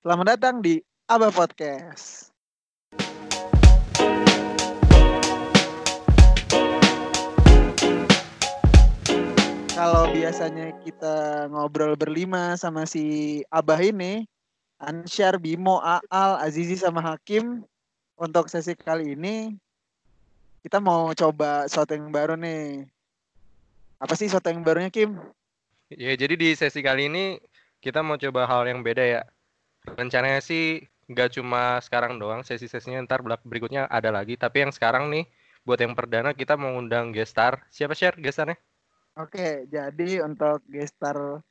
Selamat datang di Aba Podcast. Kalau biasanya kita ngobrol berlima sama si Abah ini, Ansyar, Bimo, Aal, Azizi sama Hakim, untuk sesi kali ini kita mau coba sesuatu yang baru nih. Apa sih sesuatu yang barunya Kim? Ya, jadi di sesi kali ini kita mau coba hal yang beda ya. Rencananya sih nggak cuma sekarang doang, sesi-sesinya ntar berikutnya ada lagi. Tapi yang sekarang nih, buat yang perdana kita mau undang gestar. Siapa share gestarnya? Oke, jadi untuk gestar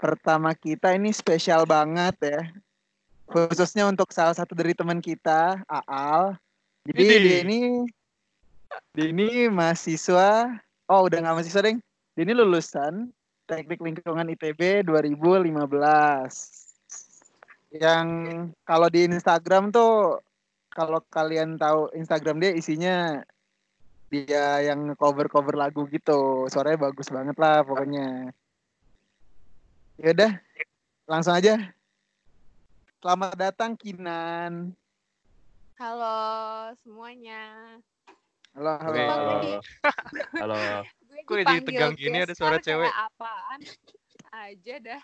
pertama kita ini spesial banget ya. Khususnya untuk salah satu dari teman kita, Aal. Jadi Ini. dia ini dia ini mahasiswa, oh udah nggak mahasiswa deng. Dia ini lulusan Teknik Lingkungan ITB 2015. Yang kalau di Instagram tuh kalau kalian tahu Instagram dia isinya dia yang cover-cover lagu gitu. Suaranya bagus banget lah pokoknya. Ya udah, langsung aja. Selamat datang Kinan. Halo semuanya. Halo, halo. Oke, halo. Edi. Halo. Gue Kok jadi tegang gini ada suara cewek? apaan aja dah.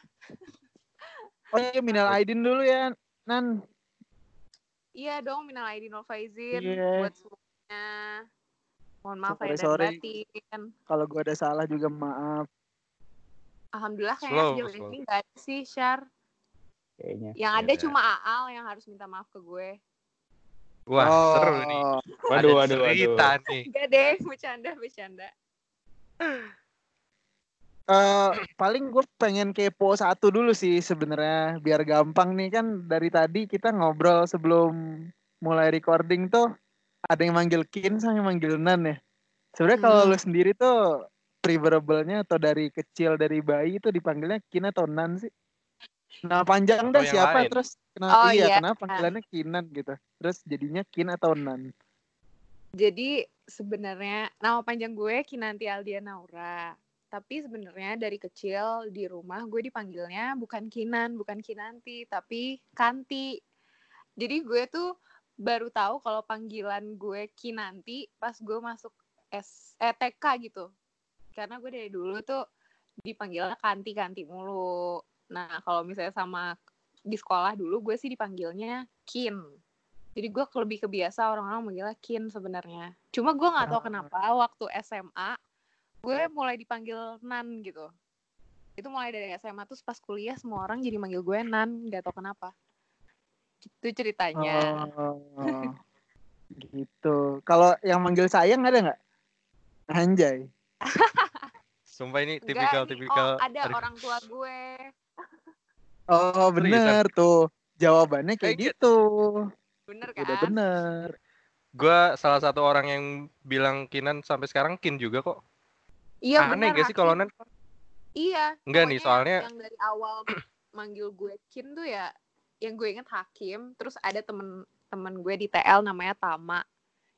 Oh iya, Minal Aidin dulu ya, Nan. Iya dong, minal aidin wal faizin Iya. buat semuanya. Mohon maaf Sorry, ya dan batin. Kalau gua ada salah juga maaf. Alhamdulillah Slow, kayaknya sejauh slow. ini nggak ada sih, Syar. kayaknya. Yang ada Iya. cuma Aal yang harus minta maaf ke gue. Wah, Oh, seru nih. Waduh, ada waduh, cerita waduh. nih. Enggak deh, bercanda, bercanda. eh, paling gue pengen kepo satu dulu sih sebenarnya biar gampang nih kan dari tadi kita ngobrol sebelum mulai recording tuh ada yang manggil Kin sama yang manggil Nan ya. Sebenarnya kalau Hmm. lu sendiri tuh preferable-nya atau dari kecil dari bayi itu dipanggilnya Kin atau Nan sih? Nama panjang dah siapa lain? terus kenapa Oh, iya, iya. kenapa panggilannya Kinan gitu. Terus jadinya Kin atau Nan. Jadi sebenarnya nama panjang gue Kinanti Aldia Naura. Tapi sebenarnya dari kecil di rumah gue dipanggilnya bukan Kinan, bukan Kinanti, tapi Kanti. Jadi gue tuh baru tahu kalau panggilan gue Kinanti pas gue masuk S eh, TK gitu. Karena gue dari dulu tuh dipanggilnya Kanti-Kanti mulu. Nah, kalau misalnya sama di sekolah dulu gue sih dipanggilnya Kin. Jadi gue lebih kebiasa orang-orang manggilnya Kin sebenarnya. Cuma gue nggak tahu Ah. kenapa waktu SMA gue mulai dipanggil Nan gitu. Itu mulai dari SMA terus pas kuliah semua orang jadi manggil gue Nan, nggak tahu kenapa. Itu ceritanya. Oh, gitu. Kalau yang manggil sayang ada nggak? Anjay. Sumpah ini Enggak nih, tipikal-tipikal. oh, ada orang tua gue. Oh bener tuh. Jawabannya kayak gitu. Bener kan? Udah bener. Gua salah satu orang yang bilang Kinan sampai sekarang Kin juga kok. Iya Aneh bener. gak sih kalau. Nan? Iya. Enggak nih, soalnya yang dari awal manggil gue Kin tuh ya yang gue inget Hakim, terus ada temen temen gue di TL namanya Tama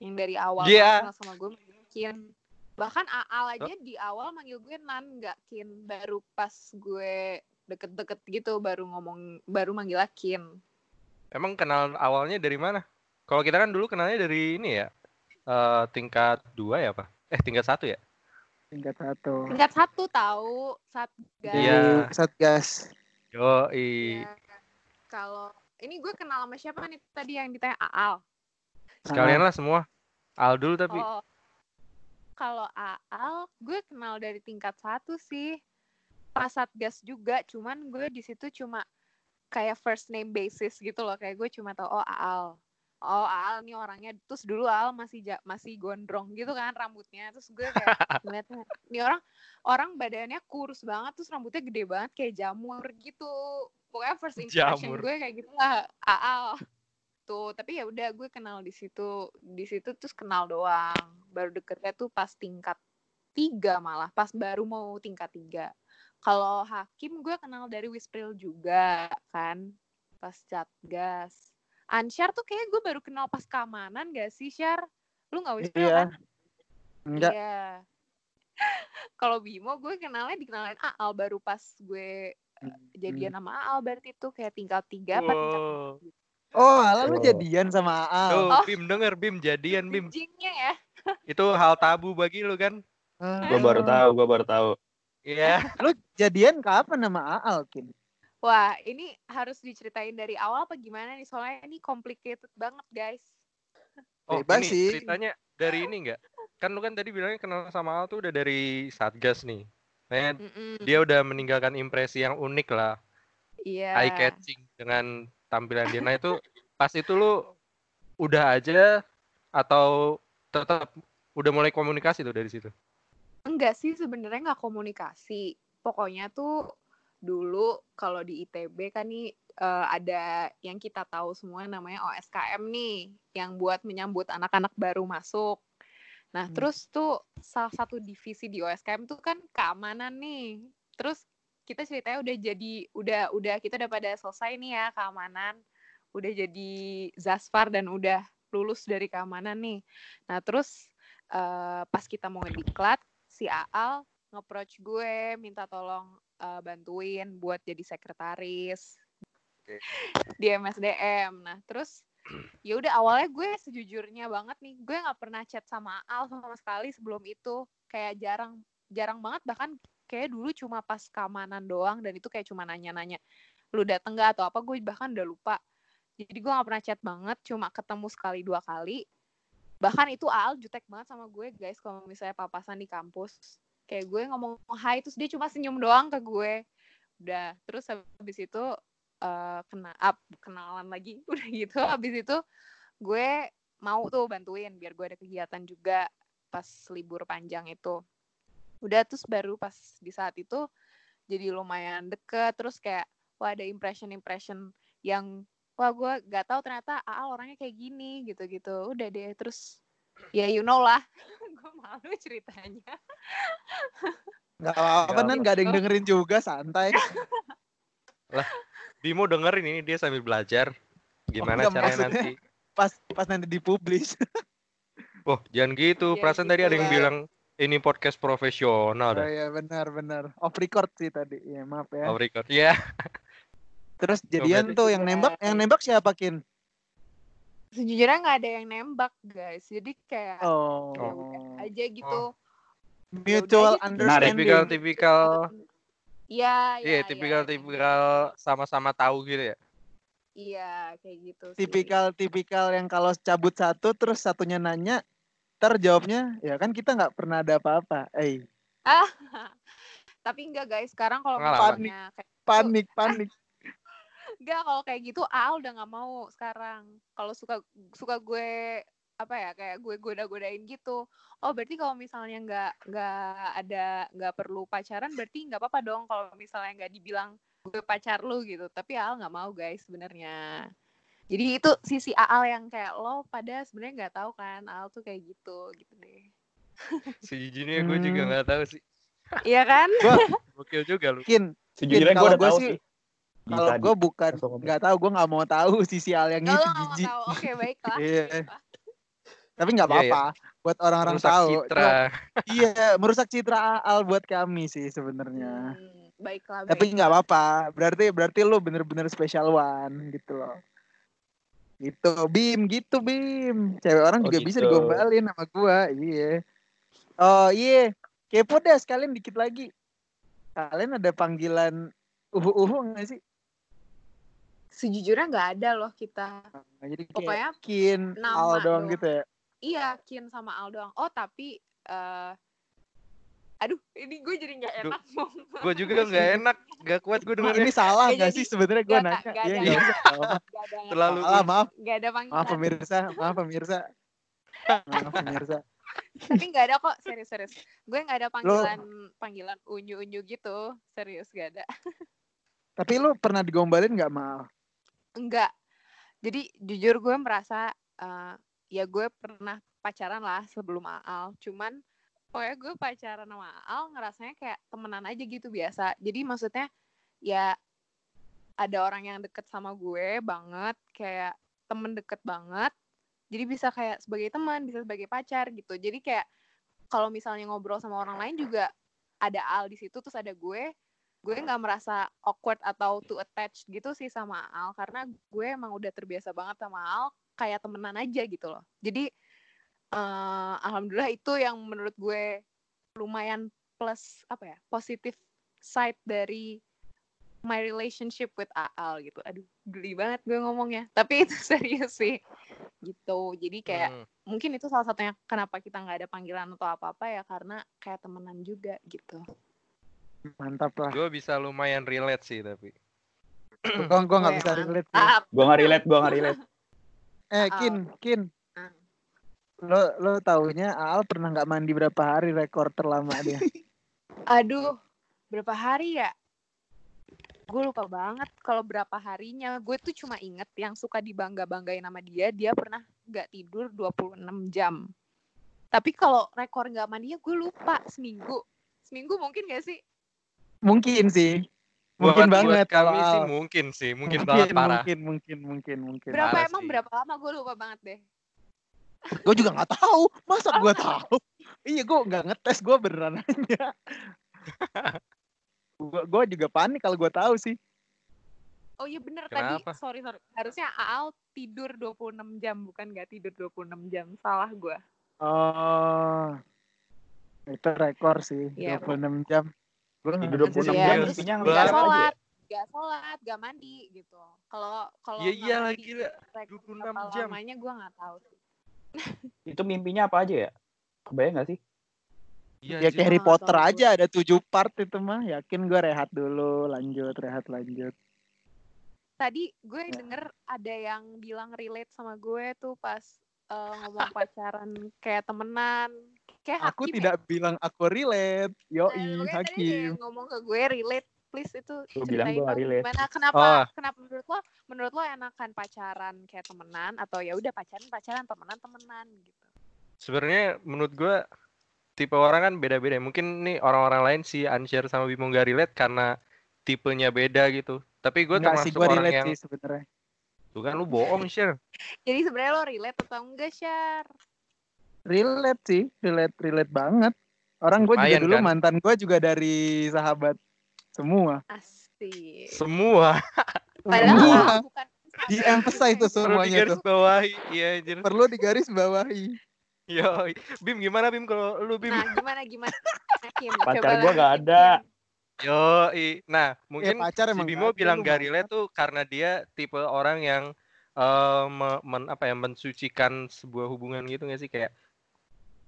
yang dari awal Iya. kenal sama gue manggilnya Kin. Bahkan Aal aja di awal manggil gue Nan nggak Kin, baru pas gue deket-deket gitu baru ngomong baru manggilnya Kin. emang kenal awalnya dari mana? Kalau kita kan dulu kenalnya dari ini ya. eh, tingkat dua ya, apa? Eh, tingkat satu ya? Tingkat satu. Tingkat satu tahu Satgas. Iya. Satgas. Yo, Iya. Kalau ini gue kenal sama siapa nih tadi yang ditanya Aal. sekalian lah semua. Al dulu tapi. Oh, kalau Aal, gue kenal dari tingkat satu sih. Pas Satgas juga, cuman gue di situ cuma kayak first name basis gitu loh. Kayak gue cuma tahu oh Aal. Oh Aal nih orangnya terus dulu Aal masih ja- masih gondrong gitu kan rambutnya. Terus gue kayak ngeliatnya nih orang orang badannya kurus banget terus rambutnya gede banget kayak jamur gitu. Pokoknya first impression Jamur. gue kayak gitu lah Aal tuh tapi ya udah gue kenal di situ di situ terus kenal doang baru deketnya tuh pas tingkat tiga malah pas baru mau tingkat tiga kalau hakim gue kenal dari Wispril juga kan pas Satgas Ansyar tuh kayak gue baru kenal pas keamanan gak sih Syar lu nggak Wispril Iya. kan Enggak. Iya. Kalau Bimo gue kenalnya dikenalin Aal baru pas gue jadian sama Al berarti tuh kayak tingkat tiga apa tingkat Wow. Oh, lalu Oh. jadian sama Aal. Tuh, Oh. Bim denger Bim jadian Bim. bridgingnya ya Itu hal tabu bagi lu kan? Gue baru tahu, gue baru tahu. Iya. Lu jadian kapan sama Aal, Kin? Wah ini harus diceritain dari awal apa gimana nih soalnya ini complicated banget guys Oh, Bebas ini sih. ceritanya dari ini enggak? Kan lu kan tadi bilangnya kenal sama Al tuh udah dari Satgas nih. Nah, dia udah meninggalkan impresi yang unik lah, iya eye catching dengan tampilan dia. Nah, itu pas itu lu udah aja atau tetap udah mulai komunikasi tuh dari situ? enggak sih sebenarnya nggak komunikasi pokoknya tuh dulu kalau di ITB kan nih eh, ada yang kita tahu semua namanya OSKM nih yang buat menyambut anak-anak baru masuk. Nah, Hmm. terus tuh salah satu divisi di OSKM tuh kan keamanan nih. Terus kita ceritanya udah jadi udah udah kita udah pada selesai nih ya keamanan. Udah jadi Zaspar dan udah lulus dari keamanan nih. Nah, terus eh, pas kita mau ngediklat si Aal nge-approach gue minta tolong eh, bantuin buat jadi sekretaris di MSDM. Nah, terus ya udah awalnya gue sejujurnya banget nih, gue nggak pernah chat sama Al sama sekali sebelum itu. Kayak jarang jarang banget bahkan kayak dulu cuma pas keamanan doang dan itu kayak cuma nanya-nanya lu dateng gak atau apa gue bahkan udah lupa. Jadi gue nggak pernah chat banget, cuma ketemu sekali dua kali. Bahkan itu Al jutek banget sama gue guys kalau misalnya papasan di kampus. Kayak gue ngomong hai terus dia cuma senyum doang ke gue. Udah, terus habis itu eh kena up kenalan lagi. Udah gitu habis itu gue mau tuh bantuin biar gue ada kegiatan juga pas libur panjang itu. Udah terus baru pas di saat itu jadi lumayan deket terus kayak wah ada impression impression yang wah gue gak tahu ternyata AA orangnya kayak gini gitu gitu udah deh terus ya you know lah gue malu ceritanya Gak apa-apa, Nggak Nan. Gak ada yang dengerin juga, santai. Bimo dengerin ini dia sambil belajar gimana enggak, caranya nanti. Pas pas nanti dipublish. Oh, jangan gitu. Ya, Perasaan gitu tadi ada yang lah. bilang ini podcast profesional Oh dah. iya, benar-benar. Off record sih tadi. Ya, maaf ya. Off record. Iya. Terus jadian berarti- tuh yang nembak, yang nembak siapa, Kin? Sejujurnya nggak ada yang nembak guys jadi kayak Oh. ya udah aja gitu Mutual aja sih. understanding. Tipikal tipikal Iya, iya, iya, tipikal iya, tipikal sama-sama tahu gitu ya. Iya, kayak gitu sih. Tipikal-tipikal yang kalau cabut satu terus satunya nanya, ntar jawabnya, ya kan kita nggak pernah ada apa-apa. Eh, Tapi enggak guys, sekarang kalau misalnya kayak panik, panik. Enggak kalau kayak gitu Al udah nggak mau sekarang. Kalau suka suka gue apa ya kayak gue goda-godain gitu. Oh berarti kalau misalnya nggak nggak ada nggak perlu pacaran berarti nggak apa-apa dong kalau misalnya nggak dibilang gue pacar lu gitu. Tapi Al nggak mau guys sebenarnya. Jadi itu sisi Al yang kayak lo pada sebenarnya nggak tahu kan Al tuh kayak gitu gitu deh. Sejujurnya gue juga Hmm. nggak tahu sih. Iya kan? Gokil juga lu. Kin, Sejujurnya gue udah tahu sih- sih. Kalau gue bukan nggak tahu, gue nggak mau tahu sisi hal yang itu jijik. tahu, oke baiklah. Iya. baiklah. Tapi nggak Iya, iya. apa-apa. Buat orang-orang Merusak tahu. citra. Cuma- Iya, merusak citra Al buat kami sih sebenarnya. Hmm, baiklah. Tapi nggak apa-apa. Berarti berarti lu bener-bener special one gitu loh. Gitu, Bim, gitu Bim. Cewek orang Oh, juga bisa gitu. digombalin sama gua, iya. Oh iya, kepo deh sekalian dikit lagi. Kalian ada panggilan uhu-uhu nggak sih? Sejujurnya nggak ada loh kita. Nah, jadi kayak Pokoknya Kin, nama Al doang doang. gitu ya. iya Kin sama Al doang. Oh tapi, eh aduh ini gue jadi nggak enak. Gue juga nggak enak, nggak kuat gue dengernya. ini salah Nggak nggak jadi. sih sebenarnya gua Nggak, nanya? nggak Iya, ada. nggak nggak apa-apa. Nggak ada, Terlalu Salah, maaf. nggak ada panggilan. Maaf pemirsa, maaf pemirsa. Maaf pemirsa. Tapi nggak ada kok serius-serius. Gue nggak ada panggilan panggilan unyu-unyu gitu. Serius gak ada. Tapi lu pernah digombalin nggak mal? Enggak. Jadi jujur gue merasa eh, ya gue pernah pacaran lah sebelum Aal. Cuman pokoknya gue pacaran sama Aal ngerasanya kayak temenan aja gitu biasa. Jadi maksudnya ya ada orang yang deket sama gue banget kayak temen deket banget. Jadi bisa kayak sebagai teman, bisa sebagai pacar gitu. Jadi kayak kalau misalnya ngobrol sama orang lain juga ada Al di situ terus ada gue gue nggak merasa awkward atau too attached gitu sih sama Al karena gue emang udah terbiasa banget sama Al kayak temenan aja gitu loh. Jadi eh, alhamdulillah itu yang menurut gue lumayan plus apa ya positif side dari my relationship with Al gitu. Aduh geli banget gue ngomongnya. Tapi itu serius sih gitu. Jadi kayak Hmm. mungkin itu salah satunya kenapa kita nggak ada panggilan atau apa apa ya karena kayak temenan juga gitu Mantap lah. Gue bisa lumayan relate sih tapi. Gue gue nggak Gue bisa relate. sih. Gua nggak relate, gua nggak relate. Eh. Kin, Kin. Lo lo taunya Al pernah nggak mandi berapa hari rekor terlama dia? Aduh, berapa hari ya? Gue lupa banget kalau berapa harinya. Gue tuh cuma inget yang suka dibangga-banggain sama dia, dia pernah nggak tidur 26 jam. Tapi kalau rekor nggak mandinya gue lupa seminggu. Seminggu mungkin gak sih? Mungkin sih. Mungkin Buat- banget buat kalau kami sih Al. mungkin sih, mungkin, banget parah. Mungkin, mungkin, mungkin, mungkin. Berapa Parah emang sih. berapa lama? Gue lupa banget deh. Gue juga nggak tahu. Masa gue tahu? Iya, gue nggak ngetes. Gue beneran aja. gue juga panik kalau gue tahu sih. Oh iya bener Kenapa? tadi, sorry sorry. Harusnya Aal tidur 26 jam, bukan nggak tidur 26 jam. Salah gue. Oh, itu rekor sih. Iya, 26 jam. Gue nggak Tidur ngerti 26 sih. Iya, jam intinya Gak Gak ngeliat aja. sholat, gak sholat, gak mandi gitu. Kalau kalau Iya nggak iya mandi, lagi gila. rekor 26 berapa jam. lamanya gue nggak tahu. sih. Itu mimpinya apa aja ya? Kebayang gak sih? Iya, Ya Jin. kayak Harry Nggak Potter tahu aja ada tujuh part itu mah. Yakin gue rehat dulu, lanjut, rehat, lanjut. Tadi gue Ya. denger ada yang bilang relate sama gue tuh pas eh, ngomong pacaran kayak temenan. Kayak Aku Hakim tidak bilang aku relate. ya? Yoi, Nah, tadi Hakim. yang ngomong ke gue relate please itu Gua bilang gua dong relate. gimana kenapa Oh. kenapa menurut lo menurut lo enakan pacaran kayak temenan atau ya udah pacaran pacaran temenan temenan gitu Sebenarnya menurut gue tipe orang kan beda-beda. Mungkin nih orang-orang lain si Anshar sama Bimo gak relate karena tipenya beda gitu. Tapi gue Enggak sih, termasuk gue orang relate yang sih sebenarnya. Tuh kan lu bohong, Share. jadi sebenarnya lo relate atau enggak share Relate sih, relate, relate banget. Orang gue juga dulu kan? mantan gue juga dari sahabat semua. asik Semua padahal Semua. Di emphasize itu perlu semuanya digaris tuh. bawahi. Iya, anjir. Perlu digaris bawahi. Yo, Bim gimana Bim kalau lu Bim? nah gimana gimana Kim Pacar Coba gua nggak Kim. ada. Yo, nah mungkin ya, pacar si Bimo bilang gak relate tuh karena dia tipe orang yang eh me- men- apa ya mensucikan sebuah hubungan gitu gak sih kayak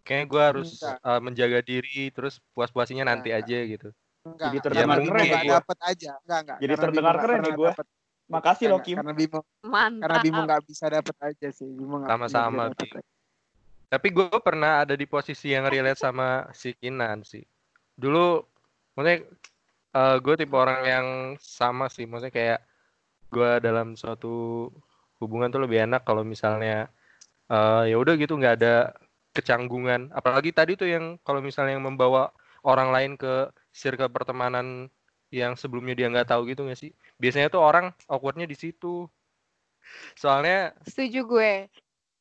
kayak gue harus Enggak. eh, menjaga diri terus puas-puasinya nanti Enggak. aja gitu. Enggak, Jadi terdengar Bimo keren gua. dapet aja. Enggak, enggak. Jadi Karena terdengar keren nih dapet. Makasih loh Kim. Karena Bimo, mantap karena Bimo nggak bisa dapet aja sih. Bimo nggak Sama-sama. Tapi gue pernah ada di posisi yang relate sama si Kinan sih. Dulu, maksudnya gue tipe orang yang sama sih. Maksudnya kayak gue dalam suatu hubungan tuh lebih enak kalau misalnya eh, ya udah gitu nggak ada kecanggungan. Apalagi tadi tuh yang kalau misalnya yang membawa orang lain ke circle pertemanan yang sebelumnya dia nggak tahu gitu nggak sih? Biasanya tuh orang awkwardnya di situ. Soalnya setuju gue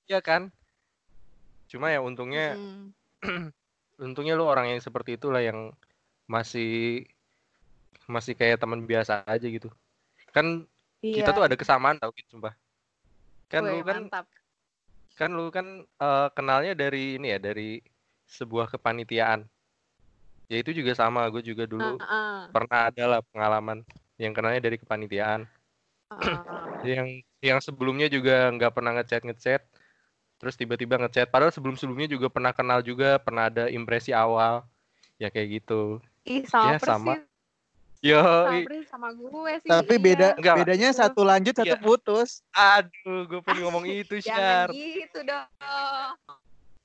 ya kan. Cuma ya untungnya Mm. untungnya lu orang yang seperti itulah yang masih masih kayak teman biasa aja gitu kan kita Iya. tuh ada kesamaan tau gitu sumpah kan Weh, lu kan mantap kan lu kan eh, kenalnya dari ini ya dari sebuah kepanitiaan. Ya itu juga sama gue juga dulu Heeh, pernah ada lah pengalaman yang kenalnya dari kepanitiaan. Heeh. yang yang sebelumnya juga nggak pernah ngechat ngechat. Terus tiba-tiba ngechat. Padahal sebelum sebelumnya juga pernah kenal juga pernah ada impresi awal. Ya kayak gitu. Ih, sama Ya, sama. persis. yo Sama i- persis sama gue sih. Tapi iya. beda Enggak. bedanya satu lanjut satu Iya. putus. aduh gue pengen ngomong itu Jangan Syar gitu dong.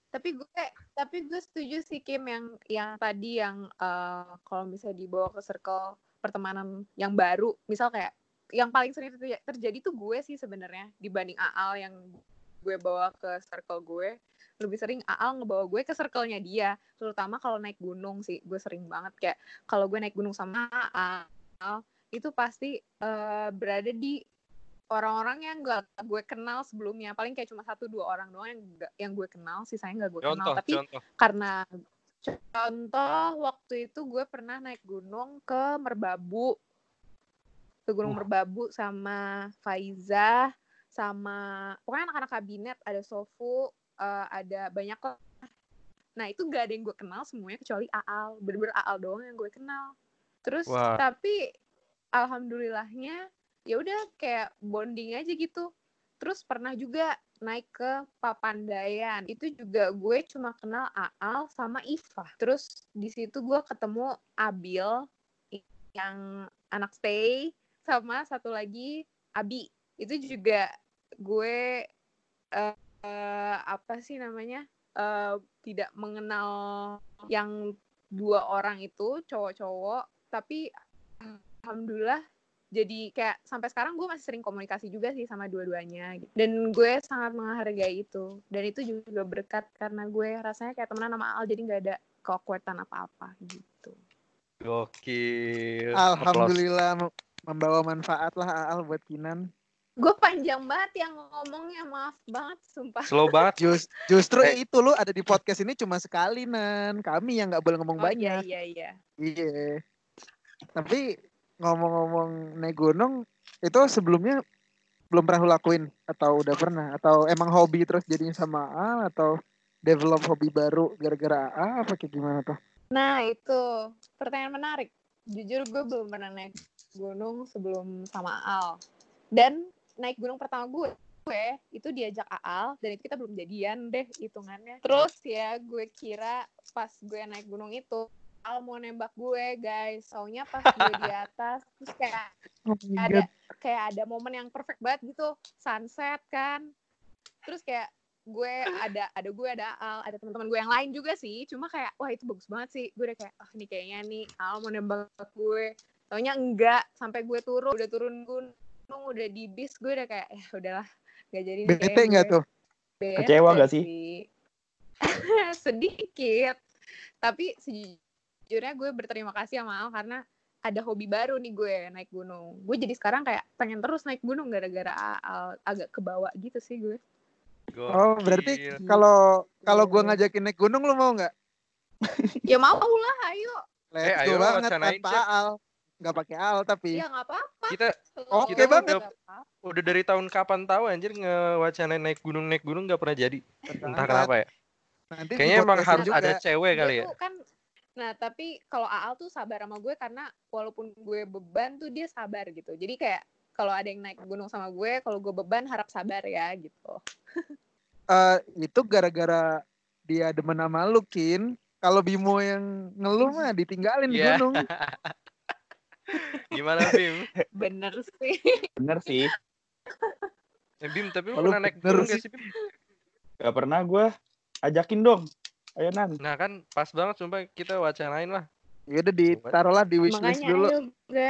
Tapi gue tapi gue setuju sih Kim yang yang tadi yang eh, kalau misalnya dibawa ke circle pertemanan yang baru, misal kayak yang paling sering terj- terjadi tuh gue sih sebenarnya dibanding Aal yang gue bawa ke circle gue lebih sering Aal ngebawa gue ke circle-nya dia. Terutama kalau naik gunung sih gue sering banget. Kayak kalau gue naik gunung sama Aal itu pasti eh, berada di orang-orang yang gak gue kenal sebelumnya. Paling kayak cuma satu dua orang doang yang gak, yang gue kenal sisanya gak gue kenal. Contoh tapi contoh. karena Contoh waktu itu gue pernah naik gunung ke Merbabu. Ke Gunung Wah. Merbabu sama Faiza, sama pokoknya anak-anak kabinet, ada Sofu, eh, ada banyak lah. Nah itu gak ada yang gue kenal semuanya kecuali Aal. Bener-bener Aal doang yang gue kenal. Terus Wah. tapi alhamdulillahnya ya udah kayak bonding aja gitu. Terus pernah juga naik ke Papandayan. Itu juga gue cuma kenal Aal sama Iva. Terus di situ gue ketemu Abil yang anak stay sama satu lagi Abi. Itu juga gue eh eh, apa sih namanya? eh, tidak mengenal yang dua orang itu cowok-cowok tapi alhamdulillah jadi kayak sampai sekarang gue masih sering komunikasi juga sih sama dua-duanya gitu. dan gue sangat menghargai itu dan itu juga berkat karena gue rasanya kayak temenan sama Al jadi nggak ada keawkwardan apa-apa gitu Gokil. Alhamdulillah mem- membawa manfaat lah Al buat Kinan. Gue panjang banget yang ngomongnya maaf banget sumpah. Slow banget. Jus- justru Eh. itu lu ada di podcast ini cuma sekali nan. Kami yang nggak boleh ngomong oh iya banyak. iya iya Iya. Tapi ngomong-ngomong naik gunung itu sebelumnya belum pernah lu lakuin atau udah pernah atau emang hobi terus jadinya sama A atau develop hobi baru gara-gara A apa kayak gimana tuh? Nah itu pertanyaan menarik. Jujur gue belum pernah naik gunung sebelum sama Al. Dan naik gunung pertama gue, gue itu diajak Aal dan itu kita belum jadian deh hitungannya. Terus ya gue kira pas gue naik gunung itu Al mau nembak gue guys. Soalnya pas gue di atas terus kayak Oh ada God. kayak ada momen yang perfect banget gitu sunset kan terus kayak gue ada ada gue ada Al ada teman-teman gue yang lain juga sih cuma kayak wah itu bagus banget sih gue udah kayak ah ini kayaknya nih Al mau nembak gue taunya enggak sampai gue turun udah turun gunung udah di bis gue udah kayak ya udahlah nggak jadi nih Bete nggak gue." tuh? Bete Kecewa nggak sih? sedikit tapi sejujurnya gue berterima kasih sama Al karena ada hobi baru nih gue naik gunung gue jadi sekarang kayak pengen terus naik gunung gara-gara Al agak ke bawah gitu sih gue Oh berarti Gokil. kalau kalau gua ngajakin naik gunung lu mau nggak? ya mau lah ayo Let's Eh, go ayo, banget tanpa. Al. Nggak pakai Al tapi. ya nggak apa-apa kita Oke Kalau banget. apa-apa. udah dari tahun kapan tahu anjir ngewacanain naik gunung naik gunung nggak pernah jadi. Entah kenapa ya. Nanti Kayaknya emang harus juga. ada cewek kali ya. tuh kan nah tapi kalau Aal tuh sabar sama gue karena walaupun gue beban tuh dia sabar gitu jadi kayak kalau ada yang naik gunung sama gue kalau gue beban harap sabar ya gitu Eh, itu gara-gara dia demen sama lu Kin. Kalau Bimo yang ngeluh mah ditinggalin di Iya. gunung. Gimana Bim? bener sih Bener sih. Eh, Bim tapi lu pernah naik gunung gak sih. Bim? Gak pernah gue. Ajakin dong. Ayo Nan. Nah kan pas banget sumpah kita wacanain lah. Ya udah ditaruhlah di wishlist dulu. ayo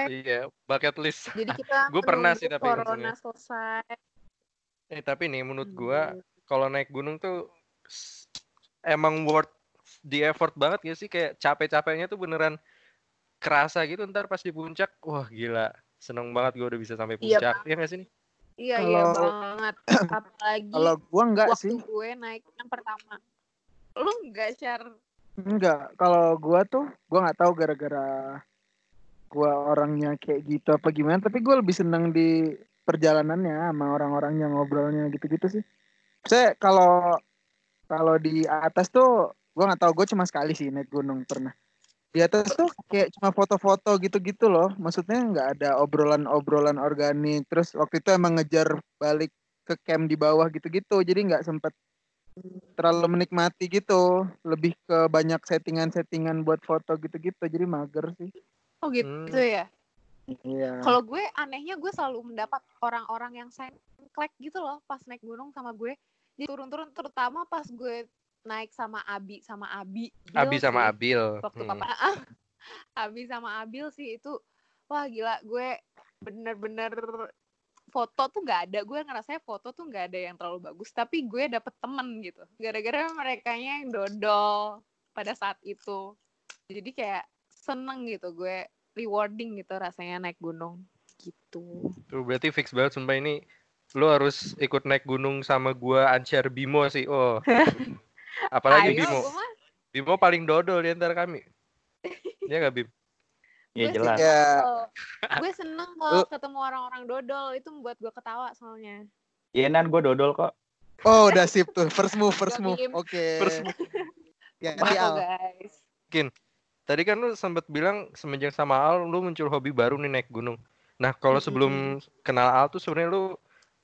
Iya, bucket list. jadi kita Gue pernah sih tapi corona maksudnya. selesai Eh tapi nih menurut gua kalau naik gunung tuh emang worth the effort banget gak sih kayak capek-capeknya tuh beneran kerasa gitu ntar pas di puncak wah gila seneng banget gua udah bisa sampai Iya, puncak ya nggak sih nih iya iya banget apalagi Kalau gua enggak waktu sih. gue naik yang pertama lu enggak share Enggak. Kalau gua tuh gua nggak tahu gara-gara gua orangnya kayak gitu apa gimana, tapi gua lebih seneng di perjalanannya sama orang-orangnya ngobrolnya gitu-gitu sih. Saya kalau kalau di atas tuh gua nggak tahu gue cuma sekali sih naik gunung pernah. Di atas tuh kayak cuma foto-foto gitu-gitu loh. Maksudnya nggak ada obrolan-obrolan organik. Terus waktu itu emang ngejar balik ke camp di bawah gitu-gitu. Jadi nggak sempet terlalu menikmati gitu. Lebih ke banyak settingan-settingan buat foto gitu-gitu. Jadi mager sih. oh gitu Hmm. ya Iya. Kalau gue anehnya gue selalu mendapat orang-orang yang sengklek gitu loh pas naik gunung sama gue. Jadi turun-turun terutama pas gue naik sama Abi sama Abi. Abi sama sih. Abil Waktu Hmm. kapan? Abi sama Abil sih itu wah gila gue bener-bener foto tuh nggak ada gue ngerasanya foto tuh nggak ada yang terlalu bagus tapi gue dapet temen gitu gara-gara mereka yang dodol pada saat itu jadi kayak seneng gitu gue rewarding gitu rasanya naik gunung gitu tuh berarti fix banget sumpah ini lu harus ikut naik gunung sama gua Ansyar Bimo sih oh apalagi Ayo, Bimo gue mah Bimo paling dodol di antara kami. Iya nggak Bim? Ya Gue jelas. Ya. Gue seneng kalau ketemu orang-orang dodol itu membuat gue ketawa soalnya. Iya nan gue dodol kok. Oh, udah sip tuh. First move, first move. Oke. First Ya, Maaf di Al. guys. Tadi kan lu sempet bilang semenjak sama Al lu muncul hobi baru nih naik gunung. Nah, kalau sebelum kenal Al tuh sebenarnya lu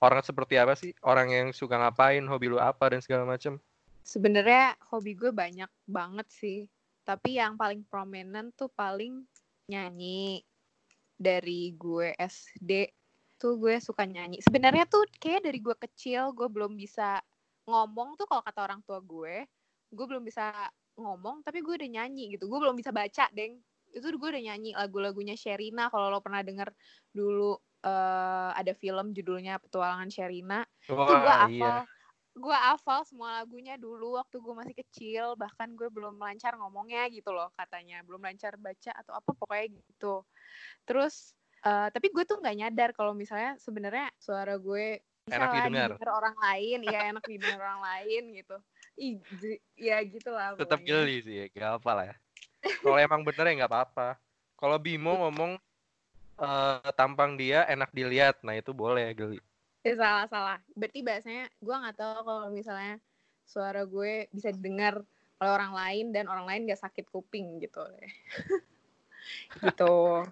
orang seperti apa sih? Orang yang suka ngapain, hobi lu apa dan segala macam. Sebenarnya hobi gue banyak banget sih. Tapi yang paling prominent tuh paling nyanyi. Dari gue SD tuh gue suka nyanyi. Sebenarnya tuh kayak dari gue kecil gue belum bisa ngomong tuh kalau kata orang tua gue, gue belum bisa ngomong tapi gue udah nyanyi gitu. Gue belum bisa baca, Deng. Itu gue udah nyanyi lagu-lagunya Sherina kalau lo pernah denger dulu eh, ada film judulnya Petualangan Sherina itu gue Wah, hafal iya. Gue hafal semua lagunya dulu waktu gue masih kecil bahkan gue belum lancar ngomongnya gitu loh katanya belum lancar baca atau apa pokoknya gitu terus eh, tapi gue tuh nggak nyadar kalau misalnya sebenarnya suara gue Enak didengar. didengar orang lain ya enak didengar orang lain gitu Ih, ya gitulah Tetap geli sih, gak apa lah ya. Kalau emang bener ya nggak apa-apa. Kalau Bimo ngomong eh, tampang dia enak dilihat, nah itu boleh geli. Eh, salah salah. Berarti bahasanya gue nggak tahu kalau misalnya suara gue bisa didengar oleh orang lain dan orang lain gak sakit kuping gitu. Gitu.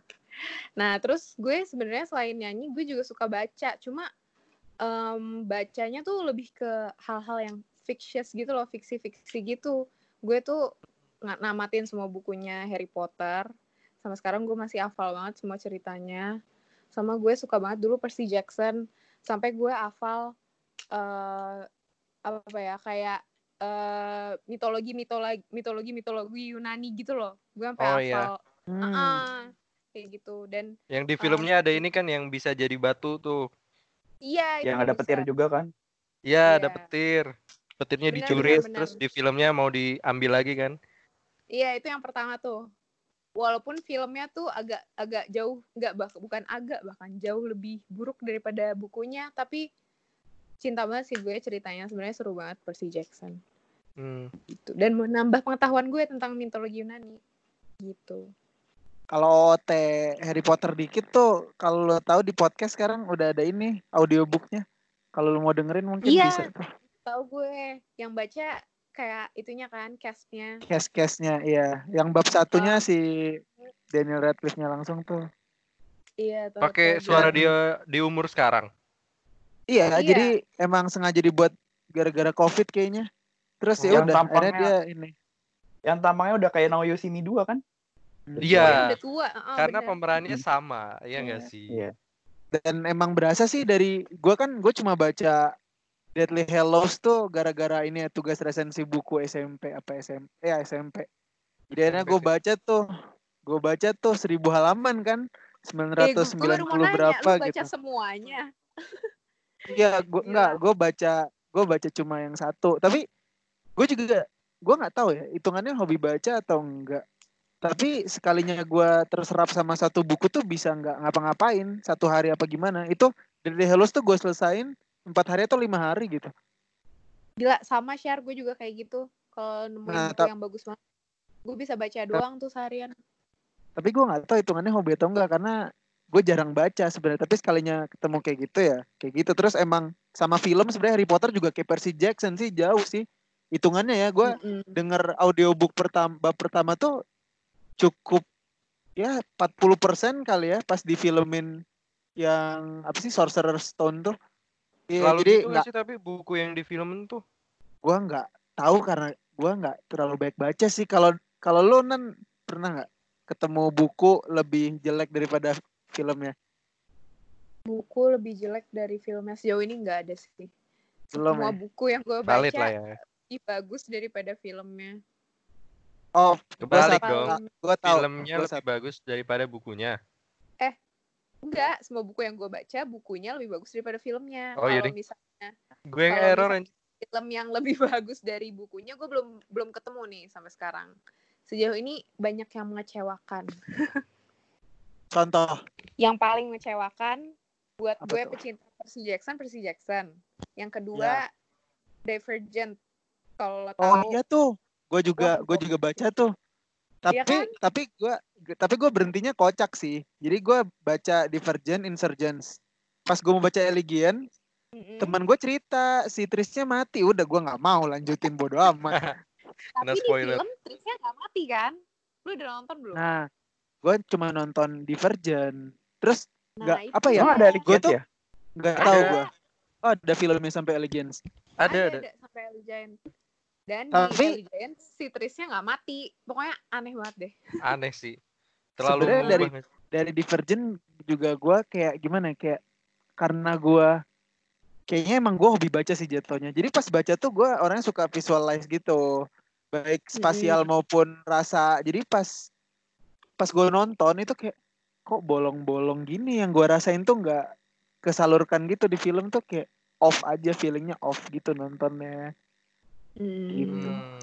Nah terus gue sebenarnya selain nyanyi gue juga suka baca. Cuma em, bacanya tuh lebih ke hal-hal yang fictitious gitu loh fiksi-fiksi gitu. Gue tuh namatin semua bukunya Harry Potter. Sama sekarang gue masih hafal banget semua ceritanya. Sama gue suka banget dulu Percy Jackson sampai gue hafal eh apa ya kayak eh mitologi mitologi mitologi mitologi Yunani gitu loh gue sampai Oh, hafal iya. Hmm. Ah, kayak gitu dan Yang di Oh. filmnya ada ini kan yang bisa jadi batu tuh. iya Yang ada bisa. petir juga kan. Iya, ada Iya. petir. Petirnya Benar, dicuri benar, terus di filmnya mau diambil lagi kan. Iya itu yang pertama tuh. Walaupun filmnya tuh agak agak jauh nggak bah bukan agak bahkan jauh lebih buruk daripada bukunya tapi cinta banget sih gue ceritanya sebenarnya seru banget Percy Jackson Hmm. gitu dan menambah pengetahuan gue tentang mitologi Yunani gitu. Kalau OT Harry Potter dikit tuh kalau lo tahu di podcast sekarang udah ada ini audiobooknya. Kalau lo mau dengerin mungkin Iya. bisa tuh. Tahu gue yang baca kayak itunya kan castnya. Case-case-nya iya. Yang bab satunya Oh. si Daniel Radcliffe-nya langsung tuh. Iya. Pakai suara gue. dia di umur sekarang. Iya, Iya. jadi emang sengaja dibuat gara-gara Covid kayaknya. Terus ya udah akhirnya tampangnya- dia ini. Yang tampangnya udah kayak Naoyo Shimi 2 kan? Iya. Dia udah tua. heeh, Karena bener. pemerannya Hmm. sama, ya nggak Iya. sih? Iya. Dan emang berasa sih dari gua kan gue cuma baca Deadly Hallows tuh gara-gara ini ya tugas resensi buku SMP apa SMP ya SMP. Jadi akhirnya gue baca tuh gue baca tuh seribu halaman kan Eh, baru 990 mau nanya, berapa lu baca gitu. semuanya. Iya, gue enggak, gue baca, gue baca cuma yang satu. Tapi gue juga, gue nggak tahu ya, hitungannya hobi baca atau enggak. Tapi sekalinya gue terserap sama satu buku tuh bisa nggak ngapa-ngapain satu hari apa gimana. Itu dari Hellos tuh gue selesain empat hari atau lima hari gitu. Gila, sama share gue juga kayak gitu. Kalau nemuin Nah, buku yang bagus banget. Gue bisa baca doang tuh seharian. Tapi gue nggak tahu hitungannya hobi atau enggak karena gue jarang baca sebenarnya. Tapi sekalinya ketemu kayak gitu ya, kayak gitu. Terus emang sama film sebenarnya Harry Potter juga kayak Percy Jackson sih jauh sih. Hitungannya ya, gue Mm-mm. denger audiobook pertama bab pertama tuh cukup ya 40% kali ya pas difilmin yang apa sih Sorcerer's Stone tuh. Iya, Lalu jadi gitu nggak nggak sih tapi buku yang di filmin tuh? gua nggak tahu karena gua nggak terlalu baik baca sih. Kalau kalau lu nan pernah nggak ketemu buku lebih jelek daripada filmnya? Buku lebih jelek dari filmnya sejauh ini nggak ada sih. Belum Semua ya? buku yang gue lah baca ya. lebih bagus daripada filmnya. Oh, Kebalik dong. gua tahu. Filmnya Gua lebih bagus daripada bukunya. Enggak, semua buku yang gue baca bukunya lebih bagus daripada filmnya. Oh, iya Kalau misalnya Gue yang error film yang lebih bagus dari bukunya, gue belum belum ketemu nih sampai sekarang. Sejauh ini banyak yang mengecewakan. Contoh. Yang paling mengecewakan buat Apa gue tuh? pecinta Percy Jackson, Percy Jackson. Yang kedua, Divergent. Kalau lo tahu, Oh iya tuh. gue juga gue juga baca tuh tapi Iya kan? tapi gue tapi gue berhentinya kocak sih jadi gue baca Divergent Insurgents pas gue mau baca Elegian Mm-mm. teman gue cerita si Trisnya mati udah gue nggak mau lanjutin bodo amat Tapi di spoiler. film Trisnya nggak mati kan? Lu udah nonton belum? nah gue cuma nonton Divergent terus nggak itu apa ya ada Elegian Gua tuh- ya? nggak Ada. tahu gue oh ada filmnya sampai Elegians Ada ada. sampai Ellie Giant. Dan Tapi- di Giant si Trisnya nggak mati. Pokoknya aneh banget deh. Aneh sih. Terlalu dari- mengubah. dari Divergent juga gue kayak gimana ya, kayak karena gue kayaknya emang gue hobi baca sih jatuhnya jadi pas baca tuh gue orangnya suka visualize gitu baik spasial maupun rasa jadi pas pas gue nonton itu kayak kok bolong-bolong gini yang gue rasain tuh nggak kesalurkan gitu di film tuh kayak off aja feelingnya off gitu nontonnya Gitu. Hmm,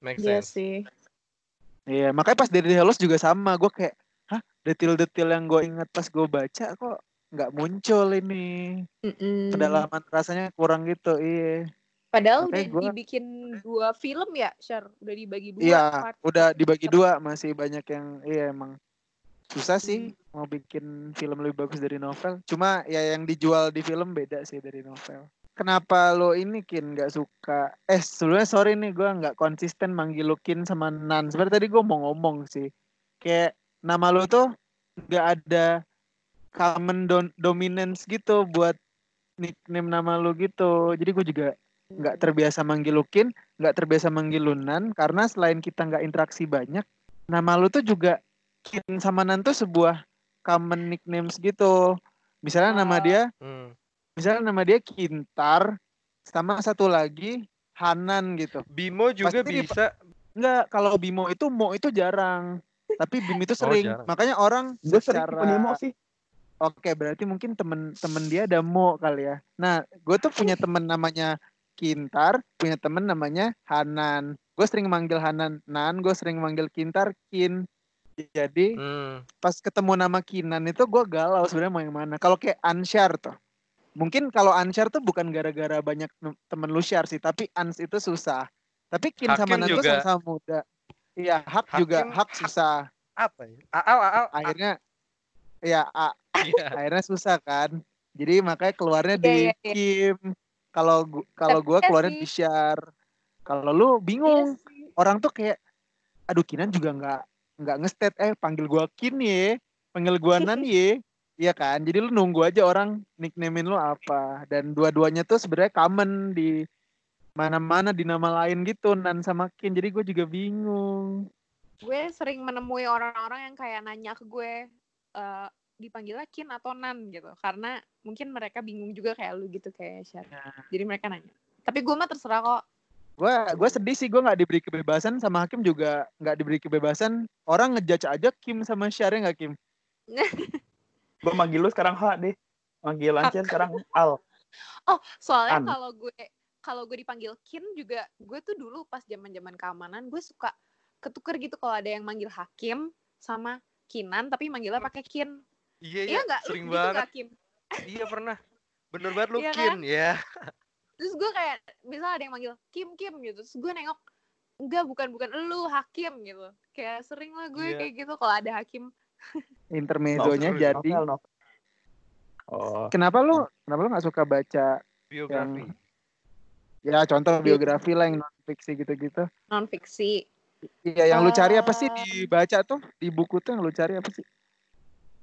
make Iya sense. sih. Iya makanya pas dari Hellos juga sama gue kayak hah detail-detail yang gue ingat pas gue baca kok nggak muncul ini Mm-mm. kedalaman rasanya kurang gitu iya Padahal Makanya udah gua- dibikin dua film ya, Shar. Udah dibagi dua. iya part. udah dibagi dua masih banyak yang iya emang susah sih mau bikin film lebih bagus dari novel cuma ya yang dijual di film beda sih dari novel kenapa lo ini kin nggak suka eh sebenarnya sorry nih gue nggak konsisten manggil lo kin sama nan sebenarnya tadi gue mau ngomong sih kayak nama lo tuh nggak ada common don- dominance gitu buat nickname nama lo gitu jadi gue juga nggak terbiasa manggil Lukin, nggak terbiasa manggil Lunan karena selain kita nggak interaksi banyak, nama lu tuh juga Kin sama Nan tuh sebuah common nicknames gitu. Misalnya nama Oh. dia, Hmm. Misalnya nama dia Kintar, sama satu lagi Hanan gitu. Bimo juga Pasti bisa. Enggak, kalau Bimo itu Mo itu jarang. Tapi Bim itu Oh, sering. jarang. Makanya orang Gue sering secara tipe Nemo sih. Oke, berarti mungkin temen-temen dia ada Mo kali ya. Nah, gue tuh punya temen namanya Kintar, punya temen namanya Hanan. Gue sering manggil Hanan Nan, gue sering manggil Kintar Kin. Jadi Hmm. pas ketemu nama Kinan itu gue galau sebenarnya mau yang mana. Kalau kayak Ansyar tuh, mungkin kalau Ansyar tuh bukan gara-gara banyak temen lu share sih, tapi Ans itu susah. Tapi Kin sama Hakim Nan tuh juga. sama-sama muda. Iya, Hak juga, Hakim- Hak susah. Apa ya? Aal, aal, aal. Akhirnya, ya A, Iya. akhirnya susah kan jadi makanya keluarnya di Iya, iya. Kim kalau kalau gua iya keluarnya di Syar kalau lu bingung Iya orang tuh kayak aduh Kinan juga nggak nggak ngestet eh panggil gua Kin ye panggil gua Nan ye Iya kan jadi lu nunggu aja orang nicknamein lu apa dan dua-duanya tuh sebenarnya common di mana-mana di nama lain gitu Nan sama Kin jadi gue juga bingung Gue sering menemui orang-orang yang kayak nanya ke gue eh dipanggilnya Kin atau Nan gitu. Karena mungkin mereka bingung juga kayak lu gitu kayak Syar. Ya. Jadi mereka nanya. Tapi gue mah terserah kok. gue gue sedih sih gue nggak diberi kebebasan sama hakim juga nggak diberi kebebasan orang ngejudge aja Kim sama Syar ya nggak Kim Gue manggil lu sekarang H deh. Manggil Lancian sekarang Al. Oh, soalnya kalau gue kalau gue dipanggil Kin juga gue tuh dulu pas zaman-zaman keamanan gue suka ketuker gitu kalau ada yang manggil Hakim sama Kinan tapi manggilnya pakai Kin. Iya, Iya iya. Lu Sering gitu banget. nggak, Kim? Iya pernah. Bener banget lu Iya Kin. Ya. Terus gue kayak misal ada yang manggil Kim Kim gitu, terus gue nengok enggak bukan bukan lu Hakim gitu. Kayak sering lah gue Iya. kayak gitu kalau ada Hakim. Intermezzonya Novel, jadi Novel, novel. Oh. kenapa lu kenapa lu nggak suka baca Biografi. ya contoh biografi lah yang non fiksi gitu-gitu Non fiksi. iya yang lu cari apa sih Eh. dibaca tuh di buku tuh yang lu cari apa sih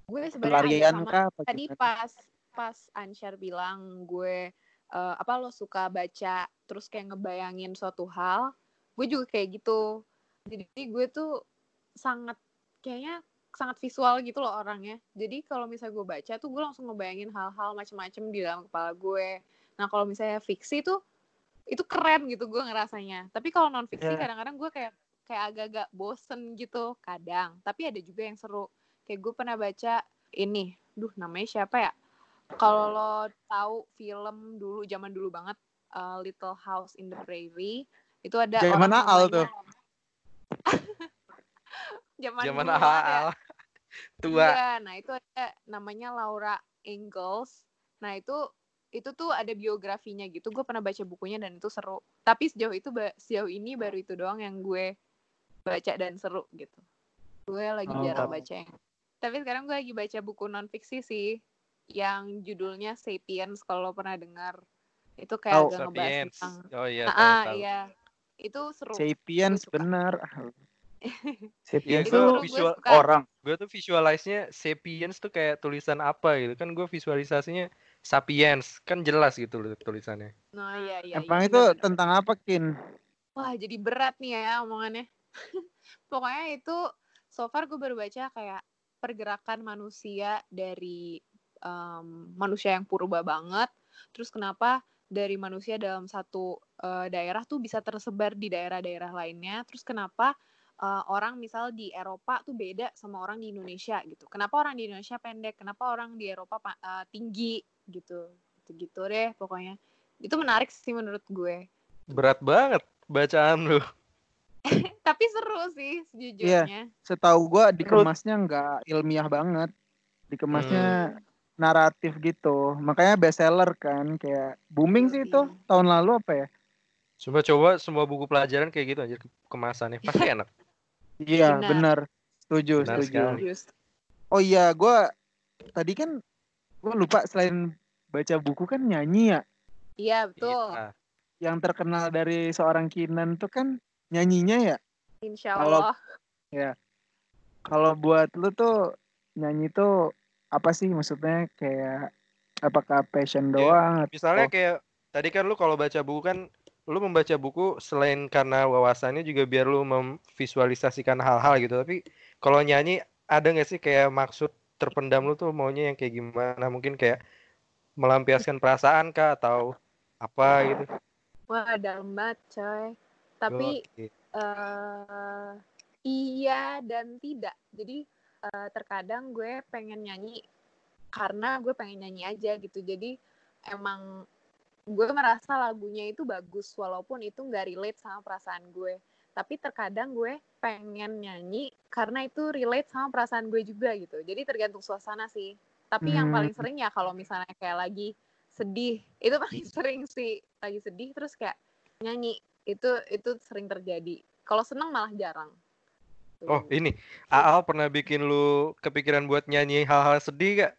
Gue sebenarnya sama kah apa tadi gimana? pas pas Ansyar bilang gue eh, apa lo suka baca terus kayak ngebayangin suatu hal gue juga kayak gitu jadi gue tuh sangat kayaknya sangat visual gitu loh orangnya. Jadi kalau misalnya gue baca tuh gue langsung ngebayangin hal-hal macem-macem di dalam kepala gue. Nah kalau misalnya fiksi tuh itu keren gitu gue ngerasanya. Tapi kalau non fiksi Iya. kadang-kadang gue kayak kayak agak-agak bosen gitu kadang. Tapi ada juga yang seru. Kayak gue pernah baca ini. Duh namanya siapa ya? Kalau lo tahu film dulu zaman dulu banget uh, Little House in the Prairie itu ada Zaman orang namanya- tuh. zaman Zaman Tua. Iya, nah itu ada namanya Laura Ingalls. Nah itu itu tuh ada biografinya gitu gue pernah baca bukunya dan itu seru tapi sejauh itu sejauh ini baru itu doang yang gue baca dan seru gitu gue lagi Oh. jarang baca yang tapi sekarang gue lagi baca buku non fiksi sih yang judulnya Sapiens kalau pernah dengar itu kayak Tahu. agak ngebahas tentang Oh iya, ah, tahu, ah, tahu. iya itu seru Sapiens benar. Sapiens itu gue visual- suka orang. Gue tuh visualize-nya sapiens tuh kayak tulisan apa gitu. Kan gue visualisasinya sapiens. Kan jelas gitu loh tulisannya. nah iya iya Emang iya, itu bener-bener. tentang apa Kin? Wah, jadi berat nih ya omongannya. Pokoknya itu so far gue baru baca kayak pergerakan manusia dari em, manusia yang purba banget. Terus kenapa dari manusia dalam satu eh, daerah tuh bisa tersebar di daerah-daerah lainnya. Terus kenapa eh, orang misal di Eropa tuh beda sama orang di Indonesia gitu. Kenapa orang di Indonesia pendek? Kenapa orang di Eropa pa- eh, tinggi gitu. Gitu-gitu deh pokoknya. Itu menarik sih menurut gue. Berat banget bacaan lu. Tapi seru sih sejujurnya. Setahu gua dikemasnya nggak ilmiah banget. Dikemasnya naratif gitu. Makanya bestseller kan kayak booming sih itu Iya. tahun lalu apa ya? Coba coba semua buku pelajaran kayak gitu aja kemasannya. Pasti enak. Iya, Benar. benar. Setuju, Benar setuju. sekali. Oh iya, gua tadi kan gua lupa selain baca buku kan nyanyi ya. Iya betul. Iya. Yang terkenal dari seorang Kinan tuh kan nyanyinya ya. Insya Kalau- Allah. Kalau buat lu tuh nyanyi tuh apa sih maksudnya kayak apakah passion doang atau Misalnya kayak tadi kan lu kalau baca buku kan lu membaca buku selain karena wawasannya juga biar lu memvisualisasikan hal-hal gitu. Tapi kalau nyanyi ada nggak sih kayak maksud terpendam lu tuh maunya yang kayak gimana? Mungkin kayak melampiaskan perasaan kah atau apa gitu? Wah dalam banget coy. Tapi eh iya dan tidak. Jadi eh, terkadang gue pengen nyanyi karena gue pengen nyanyi aja gitu. Jadi emang gue merasa lagunya itu bagus walaupun itu nggak relate sama perasaan gue. Tapi terkadang gue pengen nyanyi karena itu relate sama perasaan gue juga gitu. Jadi tergantung suasana sih. Tapi yang Hmm. paling sering ya kalau misalnya kayak lagi sedih, itu paling sering sih lagi sedih terus kayak nyanyi itu itu sering terjadi. Kalau seneng malah jarang. Oh, ini Aal pernah bikin lu kepikiran buat nyanyi hal-hal sedih gak?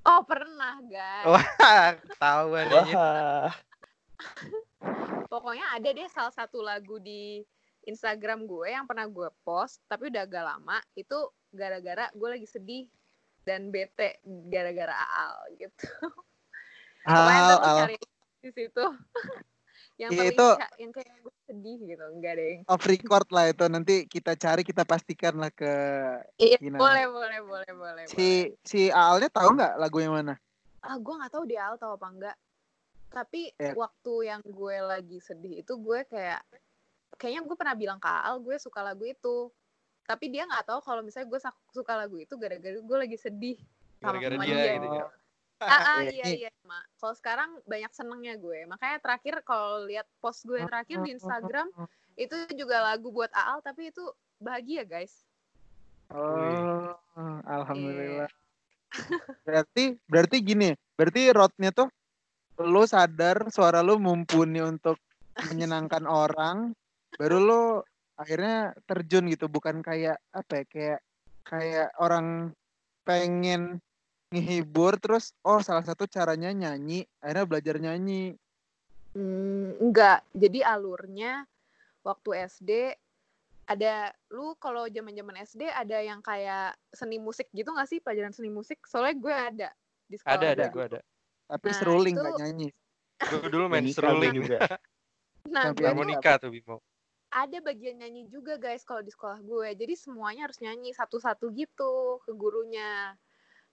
Oh pernah guys. Wah, ketahuan. Wah. Pokoknya ada deh salah satu lagu di Instagram gue yang pernah gue post, tapi udah agak lama. Itu gara-gara gue lagi sedih dan bete gara-gara Aal gitu. Pokoknya Al, ntar lu al. cari di situ. yang Iya, paling itu- yang kayak gue sedih gitu, enggak deh. off record lah itu nanti kita cari kita pastikan lah ke Iya, Gina. boleh, boleh, boleh, boleh. boleh. si si Alnya tahu nggak lagu yang mana? ah gue nggak tahu dia Al tahu apa enggak tapi Ya. waktu yang gue lagi sedih itu gue kayak kayaknya gue pernah bilang ke Al gue suka lagu itu tapi dia nggak tahu kalau misalnya gue suka lagu itu gara-gara gue lagi sedih Gara-gara sama dia gitu ya. Ah, ah, Iya, iya iya mak kalau sekarang banyak senengnya gue makanya terakhir kalau lihat post gue terakhir di Instagram itu juga lagu buat Al tapi itu bahagia guys Oh, Iya. alhamdulillah. Berarti berarti gini, berarti roadnya tuh lu sadar suara lu mumpuni untuk menyenangkan orang, baru lu akhirnya terjun gitu, bukan kayak apa ya, kayak kayak orang pengen ngehibur terus oh salah satu caranya nyanyi, akhirnya belajar nyanyi. Hmm, enggak. Jadi alurnya waktu SD ada lu kalau zaman-zaman SD ada yang kayak seni musik gitu nggak sih pelajaran seni musik? Soalnya gue ada di sekolah. Ada ada gue. ada. Tapi Nah, seruling itu- nggak nyanyi. Gue dulu main seruling juga. Nah, gue tuh harmonika tuh Bimo. ada bagian nyanyi juga guys kalau di sekolah gue. Jadi semuanya harus nyanyi satu-satu gitu ke gurunya.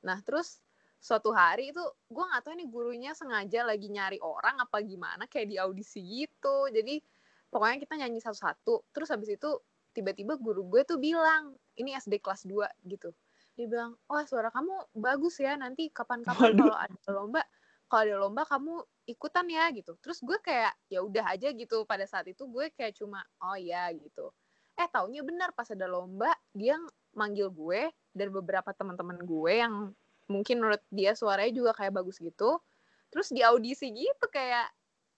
Nah, terus suatu hari itu gue nggak tahu nih gurunya sengaja lagi nyari orang apa gimana kayak di audisi gitu. Jadi pokoknya kita nyanyi satu-satu. Terus habis itu tiba-tiba guru gue tuh bilang, ini SD kelas 2 gitu. Dia bilang, "Wah, suara kamu bagus ya. Nanti kapan-kapan kalau ada lomba, kalau ada lomba kamu ikutan ya gitu." Terus gue kayak ya udah aja gitu pada saat itu gue kayak cuma oh ya gitu. Eh taunya benar pas ada lomba dia manggil gue dan beberapa teman-teman gue yang mungkin menurut dia suaranya juga kayak bagus gitu. terus di audisi gitu kayak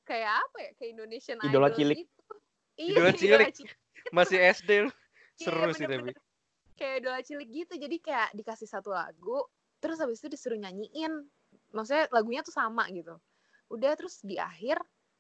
kayak apa ya kayak Indonesian Idola Idol cilik. gitu iya Idola cilik. Masih SD. Iya, Seru sih tapi. kayak idola cilik gitu jadi kayak dikasih satu lagu terus habis itu disuruh nyanyiin maksudnya lagunya tuh sama gitu udah terus di akhir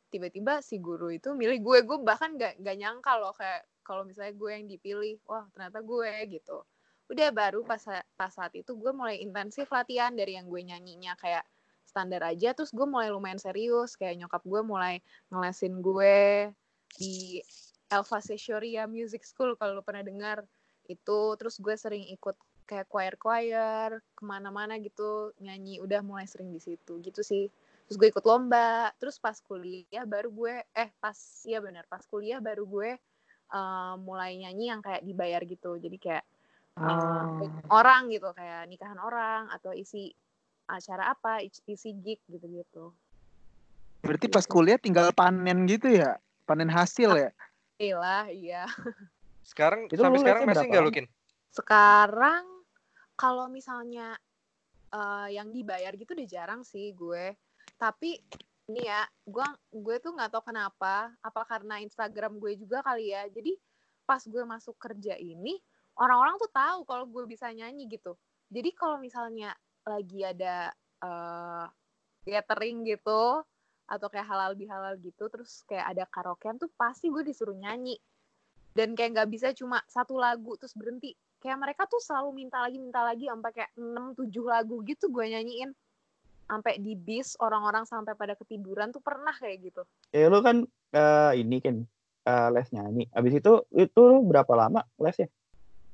tiba-tiba si guru itu milih gue gue bahkan gak, gak nyangka loh kayak kalau misalnya gue yang dipilih wah ternyata gue gitu. Udah baru pas pas saat itu gue mulai intensif latihan dari yang gue nyanyinya kayak standar aja terus gue mulai lumayan serius kayak nyokap gue mulai ngelesin gue di Elva Sessioria Music School kalau lu pernah dengar. Itu terus gue sering ikut kayak choir choir ke mana-mana gitu nyanyi udah mulai sering di situ gitu sih. Terus gue ikut lomba terus pas kuliah baru gue eh pas iya benar pas kuliah baru gue eh, mulai nyanyi yang kayak dibayar gitu. Jadi kayak eh, orang gitu kayak nikahan orang atau isi acara apa isi gig gitu-gitu. Berarti pas kuliah tinggal panen gitu ya? Panen hasil ya? Iya iya. Sekarang Itu sampai sekarang masih nggak lukin? sekarang kalau misalnya eh, yang dibayar gitu udah jarang sih gue. Tapi ini ya gue gue tuh nggak tahu kenapa apa karena Instagram gue juga kali ya. Jadi pas gue masuk kerja ini orang-orang tuh tahu kalau gue bisa nyanyi gitu. Jadi kalau misalnya lagi ada eh, gathering gitu atau kayak halal bihalal gitu terus kayak ada karaokean tuh pasti gue disuruh nyanyi. Dan kayak nggak bisa cuma satu lagu terus berhenti. Kayak mereka tuh selalu minta lagi minta lagi sampai kayak 6 7 lagu gitu gue nyanyiin sampai di bis orang-orang sampai pada ketiduran tuh pernah kayak gitu. Ya lu kan eh, ini kan eh, les nyanyi. Abis itu itu lu berapa lama lesnya?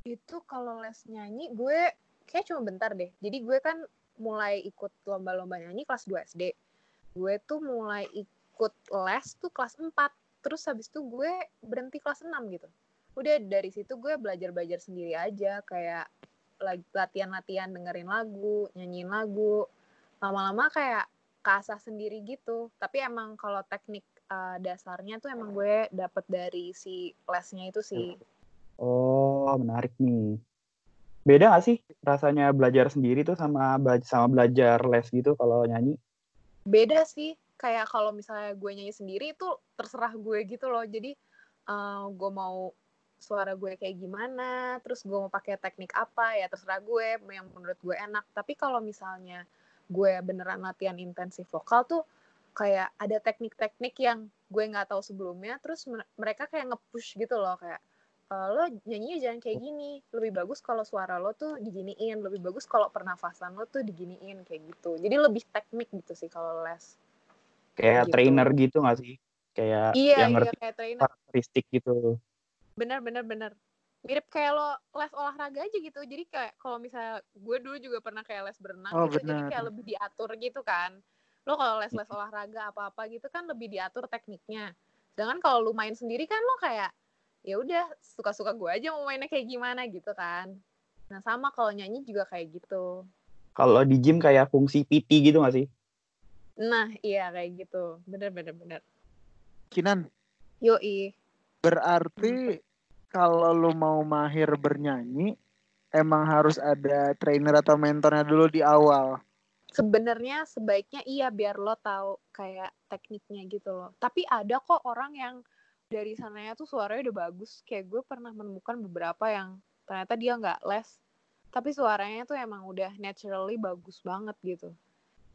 itu kalau les nyanyi gue kayak cuma bentar deh. Jadi gue kan mulai ikut lomba-lomba nyanyi kelas 2 SD gue tuh mulai ikut les tuh kelas 4 terus habis itu gue berhenti kelas 6 gitu. Udah dari situ gue belajar-belajar sendiri aja. Kayak latihan-latihan dengerin lagu nyanyiin lagu lama-lama kayak kasah sendiri gitu. Tapi emang kalau teknik eh, dasarnya tuh emang gue dapet dari si lesnya itu sih. Oh, menarik nih. Beda gak sih rasanya belajar sendiri tuh sama sama belajar les gitu kalau nyanyi? beda sih. Kayak kalau misalnya gue nyanyi sendiri itu terserah gue gitu loh. Jadi eh, gue mau suara gue kayak gimana terus gue mau pakai teknik apa ya terserah gue. Yang menurut gue enak. Tapi kalau misalnya gue beneran latihan intensif vokal tuh kayak ada teknik-teknik yang gue nggak tahu sebelumnya terus mer- mereka kayak nge-push gitu loh kayak "Eh, lo nyanyinya jangan kayak gini lebih bagus kalau suara lo tuh diginiin lebih bagus kalau pernafasan lo tuh diginiin kayak gitu jadi lebih teknik gitu sih kalau les Kayak Gitu. trainer gitu gak sih? Kayak iya yang iya ngerti kayak trainer karakteristik gitu. bener bener bener mirip kayak lo les olahraga aja gitu. Jadi kayak kalau misalnya gue dulu juga pernah kayak les berenang Oh, gitu jadi kayak lebih diatur gitu kan. Lo kalau les les olahraga apa apa gitu kan lebih diatur tekniknya. Sedangkan kalau lu main sendiri kan lo kayak ya udah suka suka gue aja mau mainnya kayak gimana gitu kan. Nah sama kalau nyanyi juga kayak gitu. Kalau di gym kayak fungsi PT gitu gak sih? nah iya kayak gitu. Bener bener bener. Kinan, yoi. Berarti kalau lu mau mahir bernyanyi, emang harus ada trainer atau mentornya dulu di awal. sebenarnya sebaiknya iya biar lo tahu kayak tekniknya gitu loh. Tapi ada kok orang yang dari sananya tuh suaranya udah bagus. Kayak gue pernah menemukan beberapa yang ternyata dia nggak les, tapi suaranya tuh emang udah naturally bagus banget gitu.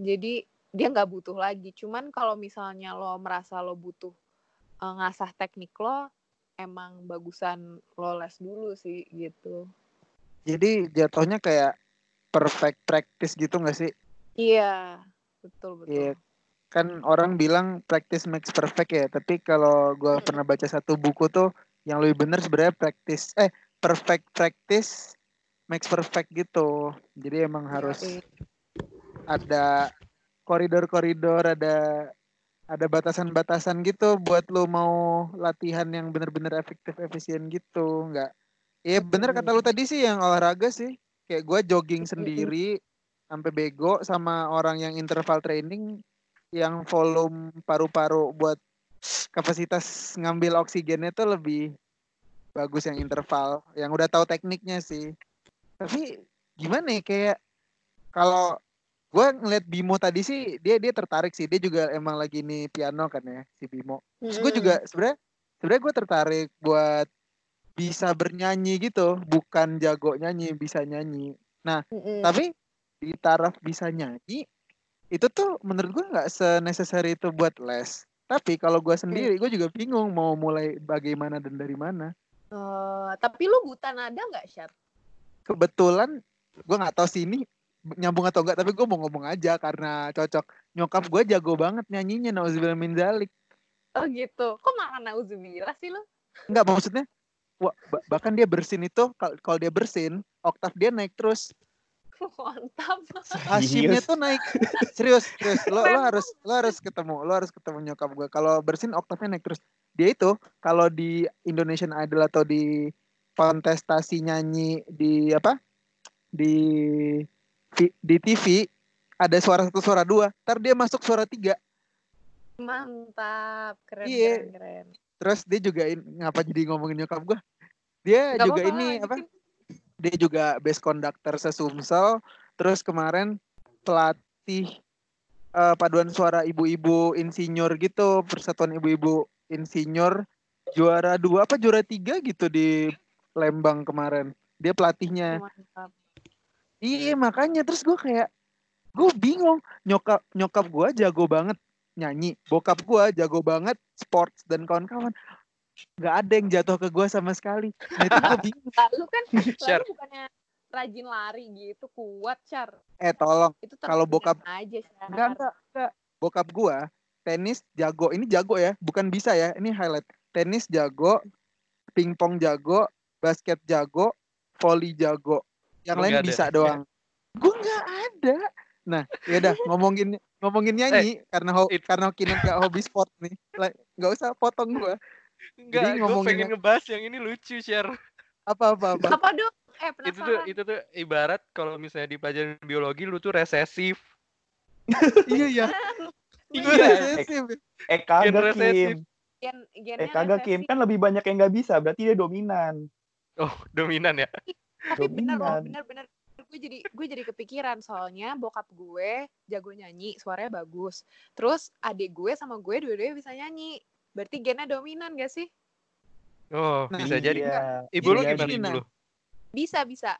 Jadi dia nggak butuh lagi. Cuman kalau misalnya lo merasa lo butuh eh, ngasah teknik lo, emang bagusan lo les dulu sih gitu. Jadi jatuhnya kayak perfect practice gitu nggak sih? Iya, betul betul. Iya. Kan orang bilang practice makes perfect ya, tapi kalau gua Mm-mm. pernah baca satu buku tuh yang lebih benar sebenarnya practice eh perfect practice makes perfect gitu. Jadi emang harus Yoi. ada koridor-koridor, ada ada batasan-batasan gitu buat lu mau latihan yang bener-bener efektif efisien gitu, nggak? Iya bener kata lu tadi sih yang olahraga sih, kayak gua jogging sendiri sampai bego sama orang yang interval training yang volume paru-paru buat kapasitas ngambil oksigennya tuh lebih bagus yang interval, yang udah tahu tekniknya sih. Tapi gimana ya kayak kalau gue ngeliat Bimo tadi sih dia dia tertarik sih. Dia juga emang lagi nih piano kan ya si Bimo. Terus gue juga sebenarnya sebenarnya gue tertarik buat bisa bernyanyi gitu. Bukan jago nyanyi bisa nyanyi. Mm-mm. tapi di taraf bisa nyanyi itu tuh menurut gue nggak se-necessary itu buat les. Tapi kalau gue sendiri gue juga bingung mau mulai bagaimana dan dari mana. Eh, tapi lu buta nada nggak, Syar? kebetulan gue nggak tahu sih ini nyambung atau enggak tapi gue mau ngomong aja karena cocok. Nyokap gue jago banget nyanyinya nauzubillah min zalik Oh gitu. Kok malah nauzubillah sih lu? Enggak maksudnya wah, ba- bahkan dia bersin itu kal- kalau dia bersin oktav dia naik terus. Mantap. Hashimnya Serius? tuh naik. Serius serius. Lo lo harus lo harus ketemu lo harus ketemu nyokap gue kalau bersin oktavnya naik terus. Dia itu kalau di Indonesian Idol atau di kontestasi nyanyi di apa? Di di, di TV ada suara satu suara dua ntar dia masuk suara tiga Mantap. Keren, Iya. keren, keren. terus dia juga in- ngapa jadi ngomongin nyokap gue dia Nggak juga apa-apa, ini lanjutin. apa dia juga best conductor sesumsel terus kemarin pelatih eh, paduan suara ibu-ibu insinyur gitu persatuan ibu-ibu insinyur juara dua apa juara tiga gitu di Lembang kemarin dia pelatihnya Mantap. Iya makanya. Terus gue kayak gue bingung. Nyokap nyokap gue jago banget nyanyi. Bokap gue jago banget sports dan kawan-kawan. Nggak ada yang jatuh ke gue sama sekali. Nah itu gue bingung. Lalu kan, Syar. lalu bukannya rajin lari gitu, kuat, Syar. eh tolong. Itu Kalau bokap- aja, Syar. enggak enggak enggak bokap gue tenis jago. Ini jago ya bukan bisa ya. Ini highlight. Tenis jago pingpong jago basket jago volley jago yang lain nggak ada? bisa doang gue nggak ada nah ya udah ngomongin ngomongin nyanyi karena ho- it- karena Kinan gak hobi sport nih Like, nggak usah potong gue Enggak, gue ngomongin pengen ngebahas yang ini lucu, share. apa apa apa Apa dong? Eh, Itu tuh penasaran. itu tuh ibarat kalau misalnya di pelajaran biologi lu tuh resesif. iya iya Iya. Gue resesif. Eh kagak Gen resesif. Kim. Gen, gennya Eh kagak Kim. Kan lebih banyak yang nggak bisa. Berarti dia dominan. Oh, dominan ya. Tapi bener loh, bener bener. Gue jadi gue jadi kepikiran soalnya bokap gue jago nyanyi, suaranya bagus. Terus adik gue sama gue dua-duanya bisa nyanyi. Berarti gennya dominan gak sih? Oh, Nah, bisa jadi. Iya, Ibu lu iya, gimana jadi. ibu lu? Bisa bisa.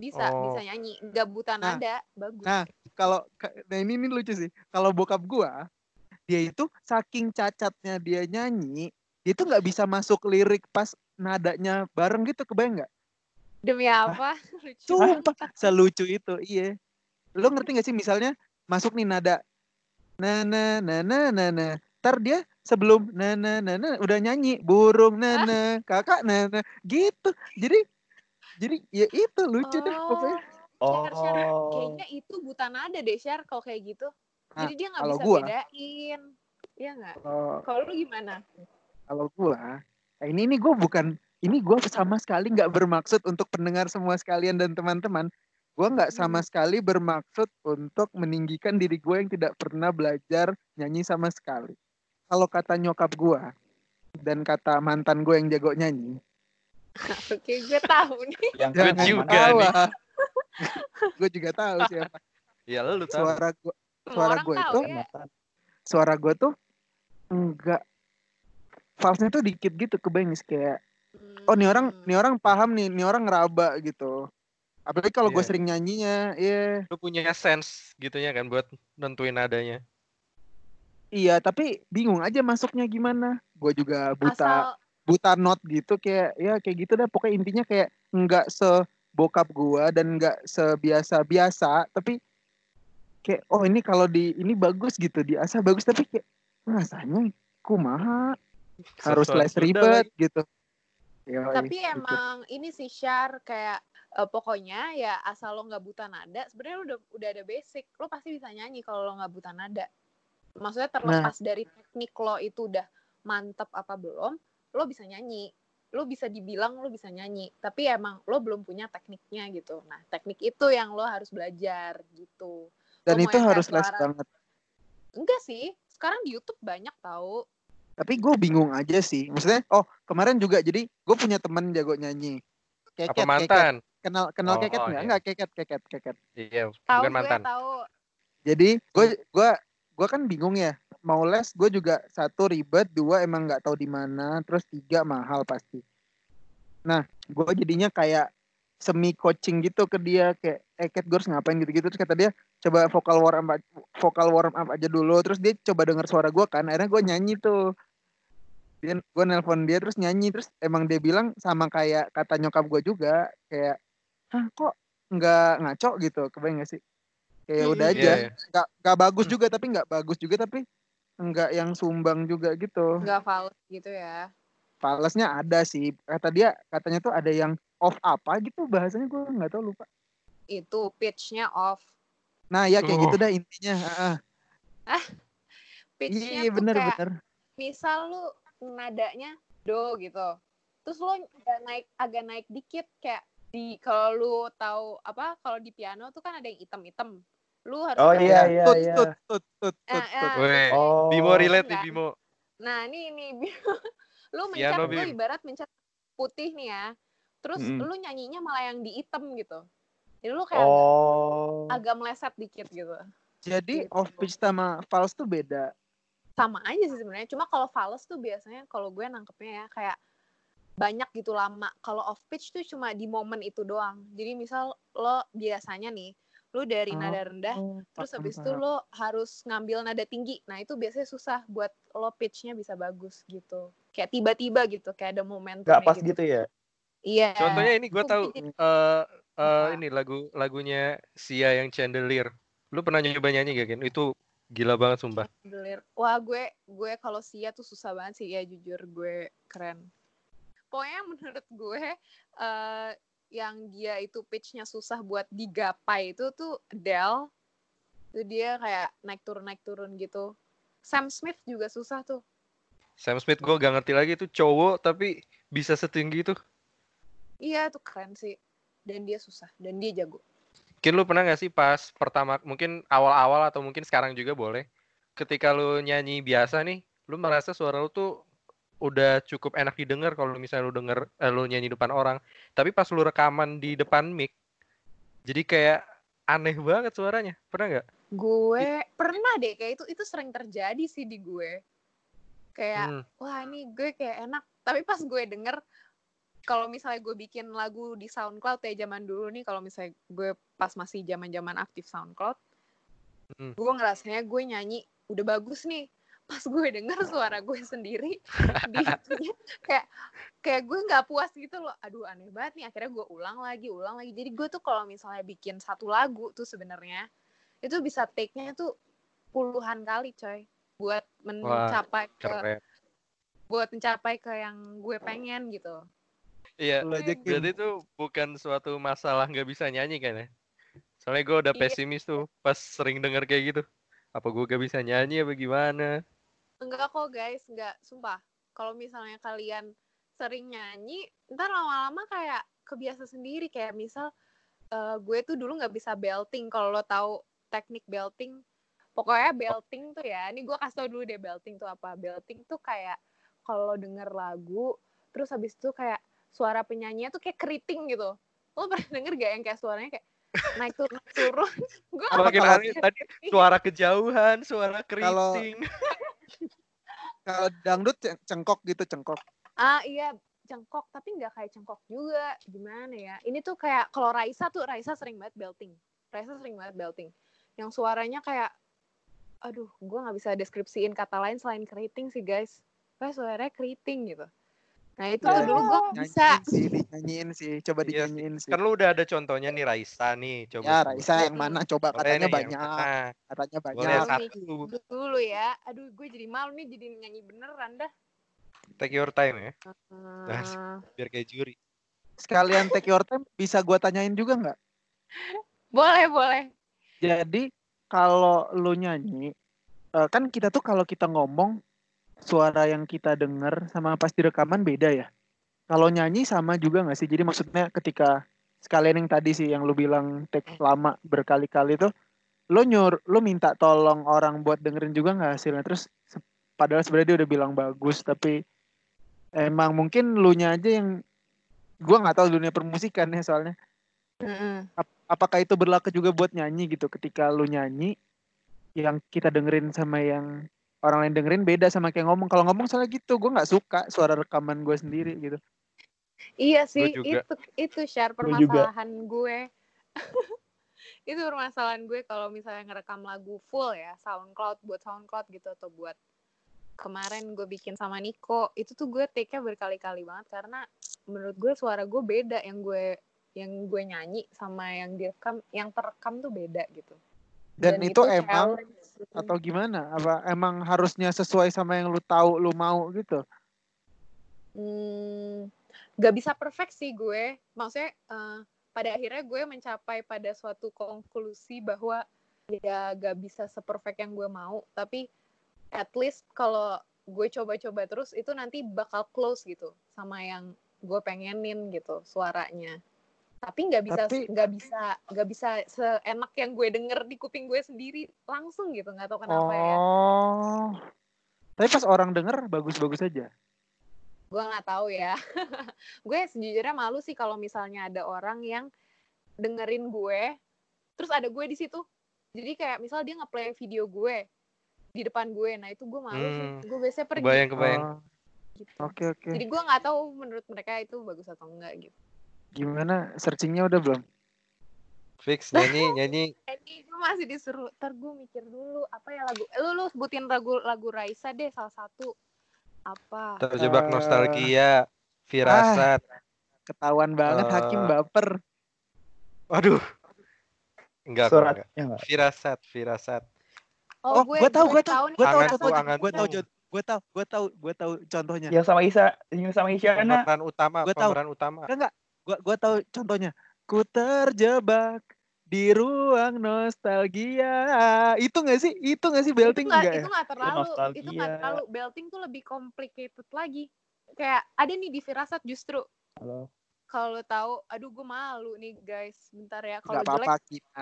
Bisa, Oh. bisa nyanyi. Gak buta Nah. nada, bagus. Nah, kalau ka- nah ini ini lucu sih. Kalau bokap gua, dia itu saking cacatnya dia nyanyi, dia itu nggak bisa masuk lirik pas nadanya bareng gitu, kebayang nggak? Demi apa? Lucu Sumpah, selucu itu, iya. Lo ngerti gak sih misalnya masuk nih nada na na na na na na ntar dia sebelum na na na na udah nyanyi burung na na kakak na na gitu jadi jadi ya itu lucu deh pokoknya Oh, Syar, Syar. Oh. Kayaknya itu buta nada deh, Syar, kalau kayak gitu. Nah, Jadi dia nggak bisa gua- bedain. Iya nggak? kalau Kalau lu gimana? kalau gua eh, ini ini gua bukan ini gua sama sekali nggak bermaksud untuk pendengar semua sekalian dan teman-teman gua nggak sama sekali bermaksud untuk meninggikan diri gue yang tidak pernah belajar nyanyi sama sekali kalau kata nyokap gua dan kata mantan gue yang jago nyanyi Oke, gue tahu nih. Yang Gue jangan juga nih. gue juga tahu siapa Ya lu tahu. suara gua Semua Suara gue itu- ya. suara gue tuh enggak falsnya tuh dikit gitu kebayang sih kayak oh nih orang Hmm. nih orang paham nih nih orang ngeraba gitu apalagi kalau gue Iya. sering nyanyinya iya Lu punya sense gitunya kan buat nentuin nadanya. iya tapi bingung aja masuknya gimana gue juga buta Asal buta not gitu kayak ya kayak gitu dah pokoknya intinya kayak nggak sebokap gua dan nggak sebiasa biasa tapi kayak oh ini kalau di ini bagus gitu di asa bagus tapi kayak rasanya kumaha harus Sosokan les Sunda ribet gitu Yoi, tapi gitu. emang ini sih Syar kayak eh, pokoknya ya asal lo nggak buta nada sebenarnya lo udah udah ada basic lo pasti bisa nyanyi kalau lo nggak buta nada. Maksudnya terlepas Nah. dari teknik lo itu udah mantep apa belum lo bisa nyanyi. Lo bisa dibilang lo bisa nyanyi tapi emang lo belum punya tekniknya gitu. Nah teknik itu yang lo harus belajar gitu. Dan lo itu harus les banget. Enggak sih sekarang di YouTube banyak tahu tapi gue bingung aja sih maksudnya oh kemarin juga jadi gue punya teman jago nyanyi keket Apa keket mantan? kenal kenal Oh, keket oh, nggak iya. nggak keket keket keket Iya, tahu bukan gue mantan. tahu Jadi gue gua gua kan bingung ya. Mau les gue juga satu ribet, dua emang nggak tahu di mana, terus tiga mahal pasti. Nah, gue jadinya kayak semi coaching gitu ke dia kayak eh Kat gue harus ngapain gitu-gitu terus kata dia coba vokal warm up vokal warm up aja dulu terus dia coba denger suara gue kan akhirnya gue nyanyi tuh dia gue nelpon dia terus nyanyi terus emang dia bilang sama kayak kata nyokap gue juga kayak hah kok nggak ngaco gitu kebayang gak sih kayak Mm-mm. udah Iya, aja iya. nggak nggak bagus juga tapi nggak bagus juga tapi nggak yang sumbang juga gitu Nggak fals gitu ya. falesnya ada sih kata dia katanya tuh ada yang off apa gitu bahasanya gue nggak tahu lupa Itu pitch-nya off. nah ya kayak Oh. gitu dah intinya ah, ah. Pitch-nya iya tuh bener kayak bener misal lu nadanya do gitu. Terus lu agak naik agak naik dikit kayak di kalau lu tahu apa kalau di piano tuh kan ada yang hitam-hitam. Lu harus Oh iya iya tut, iya. tut tut tut tut tut Oh. Bimo relate nih Enggak. Bimo. Nah, ini ini lu mencet Piano, lu ibarat mencet putih nih ya. Terus Mm-mm. lu nyanyinya malah yang di hitam gitu. Jadi lu kayak agak, Oh. agak meleset dikit gitu. jadi Gitu. off pitch sama false tuh beda Sama aja sih sebenarnya. Cuma kalau fals tuh biasanya kalau gue nangkepnya ya kayak banyak gitu lama. Kalau off pitch tuh cuma di momen itu doang. Jadi misal lo biasanya nih, lu dari Oh, nada rendah terus paham, habis itu lo harus ngambil nada tinggi nah itu biasanya susah buat lo pitchnya bisa bagus gitu kayak tiba-tiba gitu kayak ada momentum Gak pas gitu ya. iya Contohnya ini gue tahu eh eh, Apa? ini lagu lagunya Sia yang Chandelier. Lu pernah nyoba nyanyi gak Gen? Itu gila banget sumpah. Chandelier. Wah gue gue kalau Sia tuh susah banget sih ya jujur gue keren. Pokoknya menurut gue eh yang dia itu pitchnya susah buat digapai itu tuh Adele. Itu dia kayak naik turun naik turun gitu. Sam Smith juga susah tuh. Sam Smith gue gak ngerti lagi itu cowok tapi bisa setinggi itu. Iya tuh keren sih. Dan dia susah dan dia jago. Mungkin lu pernah gak sih pas pertama mungkin awal-awal atau mungkin sekarang juga boleh. Ketika lu nyanyi biasa nih, lu merasa suara lu tuh udah cukup enak didengar kalau misalnya lu denger eh, lu nyanyi depan orang. Tapi pas lu rekaman di depan mic, jadi kayak aneh banget suaranya. Pernah nggak? Gue pernah deh kayak itu itu sering terjadi sih di gue. Kayak Hmm. wah ini gue kayak enak tapi pas gue denger kalau misalnya gue bikin lagu di SoundCloud ya zaman dulu nih kalau misalnya gue pas masih zaman zaman aktif SoundCloud Hmm. gue ngerasanya gue nyanyi udah bagus nih pas gue denger suara gue sendiri di itunya, kayak kayak gue nggak puas gitu loh aduh aneh banget nih akhirnya gue ulang lagi ulang lagi jadi gue tuh kalau misalnya bikin satu lagu tuh sebenarnya itu bisa take-nya tuh puluhan kali coy buat mencapai ke Keren. buat mencapai ke yang gue pengen gitu. Iya, Kim. berarti itu bukan suatu masalah nggak bisa nyanyi kan ya? Soalnya gue udah Iya. pesimis tuh pas sering denger kayak gitu. Apa gue gak bisa nyanyi apa gimana? Enggak kok guys, enggak, sumpah. Kalau misalnya kalian sering nyanyi, ntar lama-lama kayak kebiasa sendiri. Kayak misal eh, gue tuh dulu nggak bisa belting. Kalau lo tahu teknik belting, pokoknya belting tuh ya. Ini gue kasih tau dulu deh belting tuh apa. Belting tuh kayak kalau denger lagu, terus habis itu kayak suara penyanyinya tuh kayak keriting gitu. Lo pernah denger gak yang kayak suaranya kayak naik turun naik turun? gue Apa Makin aneh tadi suara kejauhan, suara keriting. Kalau dangdut ceng- cengkok gitu cengkok. Ah iya cengkok tapi nggak kayak cengkok juga gimana ya ini tuh kayak kalau Raisa tuh Raisa sering banget belting Raisa sering banget belting yang suaranya kayak aduh gue nggak bisa deskripsiin kata lain selain keriting sih guys kayak suaranya keriting gitu nah itu tuh Ya, dulu gue bisa Nyanyiin sih, dinyanyiin sih, coba Iya sih. dinyanyiin sih. Kan lu udah ada contohnya nih Raisa nih, coba. Ya. Raisa yang mana coba Boleh katanya banyak, mana? katanya banyak. Boleh. satu. dulu ya aduh gue jadi malu nih jadi nyanyi beneran dah Take your time ya, Eh, biar kayak juri. Sekalian take your time bisa gua tanyain juga nggak? boleh boleh Jadi kalau lu nyanyi, eh, kan kita tuh kalau kita ngomong suara yang kita denger sama pas di rekaman beda ya. Kalau nyanyi sama juga nggak sih? Jadi maksudnya ketika sekalian yang tadi sih yang lu bilang take lama berkali-kali tuh, lu nyur, lu minta tolong orang buat dengerin juga nggak hasilnya? Terus padahal sebenarnya dia udah bilang bagus, tapi emang mungkin lu nya aja yang gua nggak tahu dunia permusikan ya soalnya Mm-mm. apakah itu berlaku juga buat nyanyi gitu ketika lu nyanyi yang kita dengerin sama yang orang lain dengerin beda sama kayak ngomong. Kalau ngomong soalnya gitu, gue nggak suka suara rekaman gue sendiri gitu. Iya sih, juga. itu itu share permasalahan gue. itu permasalahan gue kalau misalnya ngerekam lagu full ya, SoundCloud buat SoundCloud gitu atau buat kemarin gue bikin sama Niko, itu tuh gue take-nya berkali-kali banget karena menurut gue suara gue beda yang gue yang gue nyanyi sama yang direkam, yang terekam tuh beda gitu. Dan, itu, emang challenge gitu. Atau gimana? Apa emang harusnya sesuai sama yang lu tahu lu mau gitu? Hmm, gak bisa perfect sih gue. Maksudnya eh, pada akhirnya gue mencapai pada suatu konklusi bahwa ya gak bisa seperfect yang gue mau. Tapi at least kalau gue coba-coba terus itu nanti bakal close gitu sama yang gue pengenin gitu suaranya. Tapi nggak bisa Tapi- nggak bisa nggak bisa seenak yang gue denger di kuping gue sendiri langsung gitu nggak tahu kenapa ya. oh. Tapi pas orang denger bagus-bagus aja. gue nggak tahu ya gue sejujurnya malu sih kalau misalnya ada orang yang dengerin gue terus ada gue di situ jadi kayak misal dia ngeplay video gue di depan gue nah itu gue malu sih Hmm. gue biasanya pergi Kebayang, kebayang. Oh, gitu. Oke oke. jadi gue nggak tahu menurut mereka itu bagus atau enggak gitu Gimana searchingnya udah belum? Fix nyanyi nyanyi. ini gue masih disuruh ntar gue mikir dulu apa ya lagu lu lu sebutin lagu lagu Raisa deh salah satu apa Terjebak Eh, nostalgia, firasat. Ketahuan banget Eh, Hakim baper. Waduh. Enggak, kok, Surat enggak. ya nggak? Firasat, firasat. Oh, gue tahu, gue tahu, gue tahu contohnya. anganku. Gue tahu, gue tahu, gue tahu, gue tahu contohnya. Yang sama Isa, yang sama Isyana. Pemeran utama, Gua tahu. pemeran utama. Enggak enggak, gue gue tahu contohnya. Ku terjebak di ruang nostalgia. Itu nggak sih? Itu nggak sih itu belting nggak enggak itu ya? nggak terlalu itu nostalgia. nggak terlalu belting tuh lebih complicated lagi kayak ada nih di firasat justru Halo. kalau lo tahu aduh gue malu nih guys bentar ya kalau jelek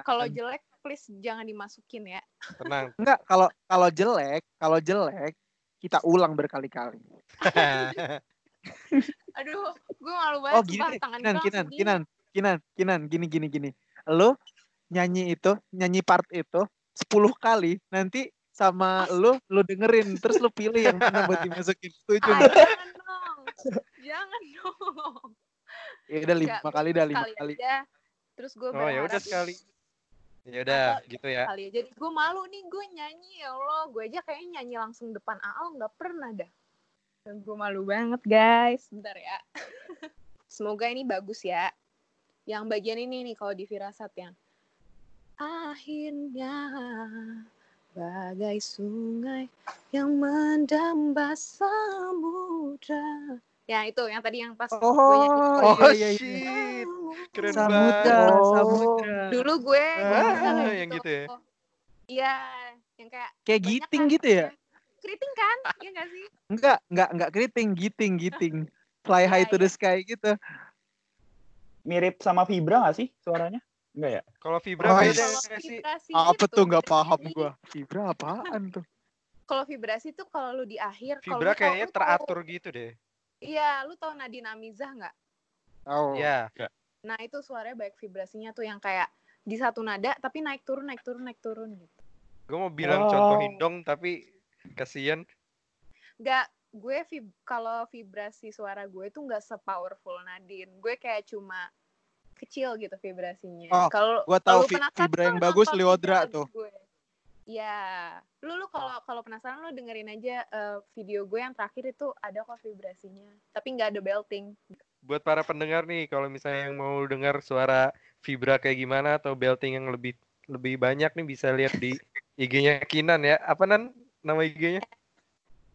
kalau jelek please jangan dimasukin ya Tenang. Enggak, kalau kalau jelek, kalau jelek kita ulang berkali-kali. aduh gue malu banget Oh gini deh, tangan Kinan, Kinan, Kinan, Kinan, Kinan, gini, gini, gini. Lo nyanyi itu, nyanyi part itu 10 kali, nanti sama lu, lu dengerin, terus lu pilih yang mana buat dimasukin. Setuju ah, jangan dong jangan dong Ya udah lima Nggak, kali dah, lima sekali kali. aja terus gue Oh ya udah sekali. Ya udah, gitu ya. kali jadi gue malu nih gue nyanyi ya Allah gue aja kayaknya nyanyi langsung depan Aal nggak pernah dah gue malu banget guys bentar ya semoga ini bagus ya yang bagian ini nih kalau di firasat yang akhirnya bagai sungai yang mendamba samudra ya itu yang tadi yang pas gue nyanyi Oh, Oh, iya, iya, iya. shit. Keren Samudra, banget. Oh. samudra. dulu gue Ah, yang gitu ya? iya yang kayak Kayak giting kan gitu ya? Keriting kan iya gak sih Enggak, enggak, enggak keriting, giting, giting. Fly Iya, high to the iya. sky gitu. Mirip sama Vibra gak sih suaranya? Enggak ya? Kalau Vibra Oh, beda iya. nggak sih? Apa tuh nggak beda paham gua. Vibra apaan tuh? kalau vibrasi tuh kalau lu di akhir kalau Vibra kayaknya teratur gitu deh. iya lu tau Nadine Amizah nggak Oh. Ya, nah itu suaranya baik vibrasinya tuh yang kayak di satu nada tapi naik turun naik turun naik turun gitu gue mau bilang Oh. contohin dong tapi kasihan. nggak gue vib- kalau vibrasi suara gue tuh nggak sepowerful Nadine gue kayak cuma kecil gitu vibrasinya Oh, kalau kalau tahu vi- penasaran, Vibra yang bagus Liodra tuh. gue. Ya, lu lu kalau kalau penasaran lu dengerin aja eh, video gue yang terakhir itu ada kok vibrasinya, tapi nggak ada belting. Buat para pendengar nih, kalau misalnya yang mau dengar suara Vibra kayak gimana atau belting yang lebih lebih banyak nih bisa lihat di IG-nya Kinan ya. Apa nan nama IG-nya?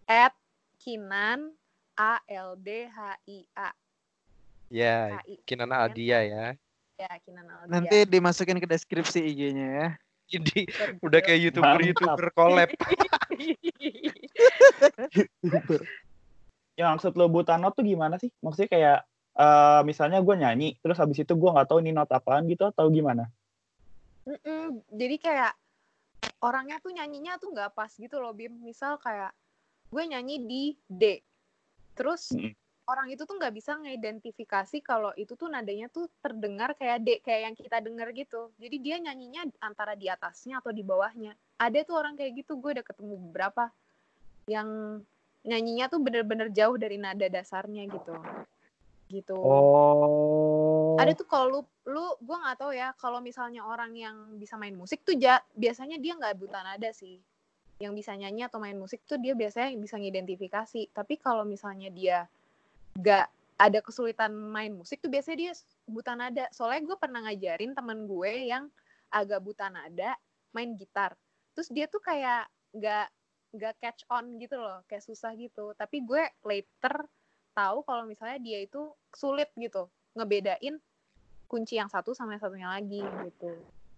At Kinan A L D H I A Ya, H I Kinan Aldia ya. ya Kinan Aldia. Nanti dimasukin ke deskripsi IG-nya ya. Jadi udah kayak youtuber-youtuber collab. Yang maksud lo Butano tuh gimana sih? Maksudnya kayak eh, misalnya gue nyanyi, terus habis itu gue nggak tahu ini not apaan gitu atau gimana? Mm-mm, Jadi kayak orangnya tuh nyanyinya tuh nggak pas gitu loh Bim. Misal kayak gue nyanyi di D, terus Mm. orang itu tuh nggak bisa ngidentifikasi kalau itu tuh nadanya tuh terdengar kayak D, kayak yang kita denger gitu. Jadi dia nyanyinya antara di atasnya atau di bawahnya. ada tuh orang kayak gitu gue udah ketemu beberapa yang nyanyinya tuh bener-bener jauh dari nada dasarnya gitu gitu. Oh. ada tuh kalau lu lu gue nggak tahu ya kalau misalnya orang yang bisa main musik tuh ja, biasanya dia nggak buta nada sih. Yang bisa nyanyi atau main musik tuh dia biasanya bisa ngidentifikasi. Tapi kalau misalnya dia nggak ada kesulitan main musik tuh biasanya dia buta nada. Soalnya gue pernah ngajarin temen gue yang agak buta nada main gitar. Terus dia tuh kayak nggak nggak catch on gitu loh kayak susah gitu. Tapi gue later tahu kalau misalnya dia itu sulit gitu ngebedain kunci yang satu sama yang satunya lagi gitu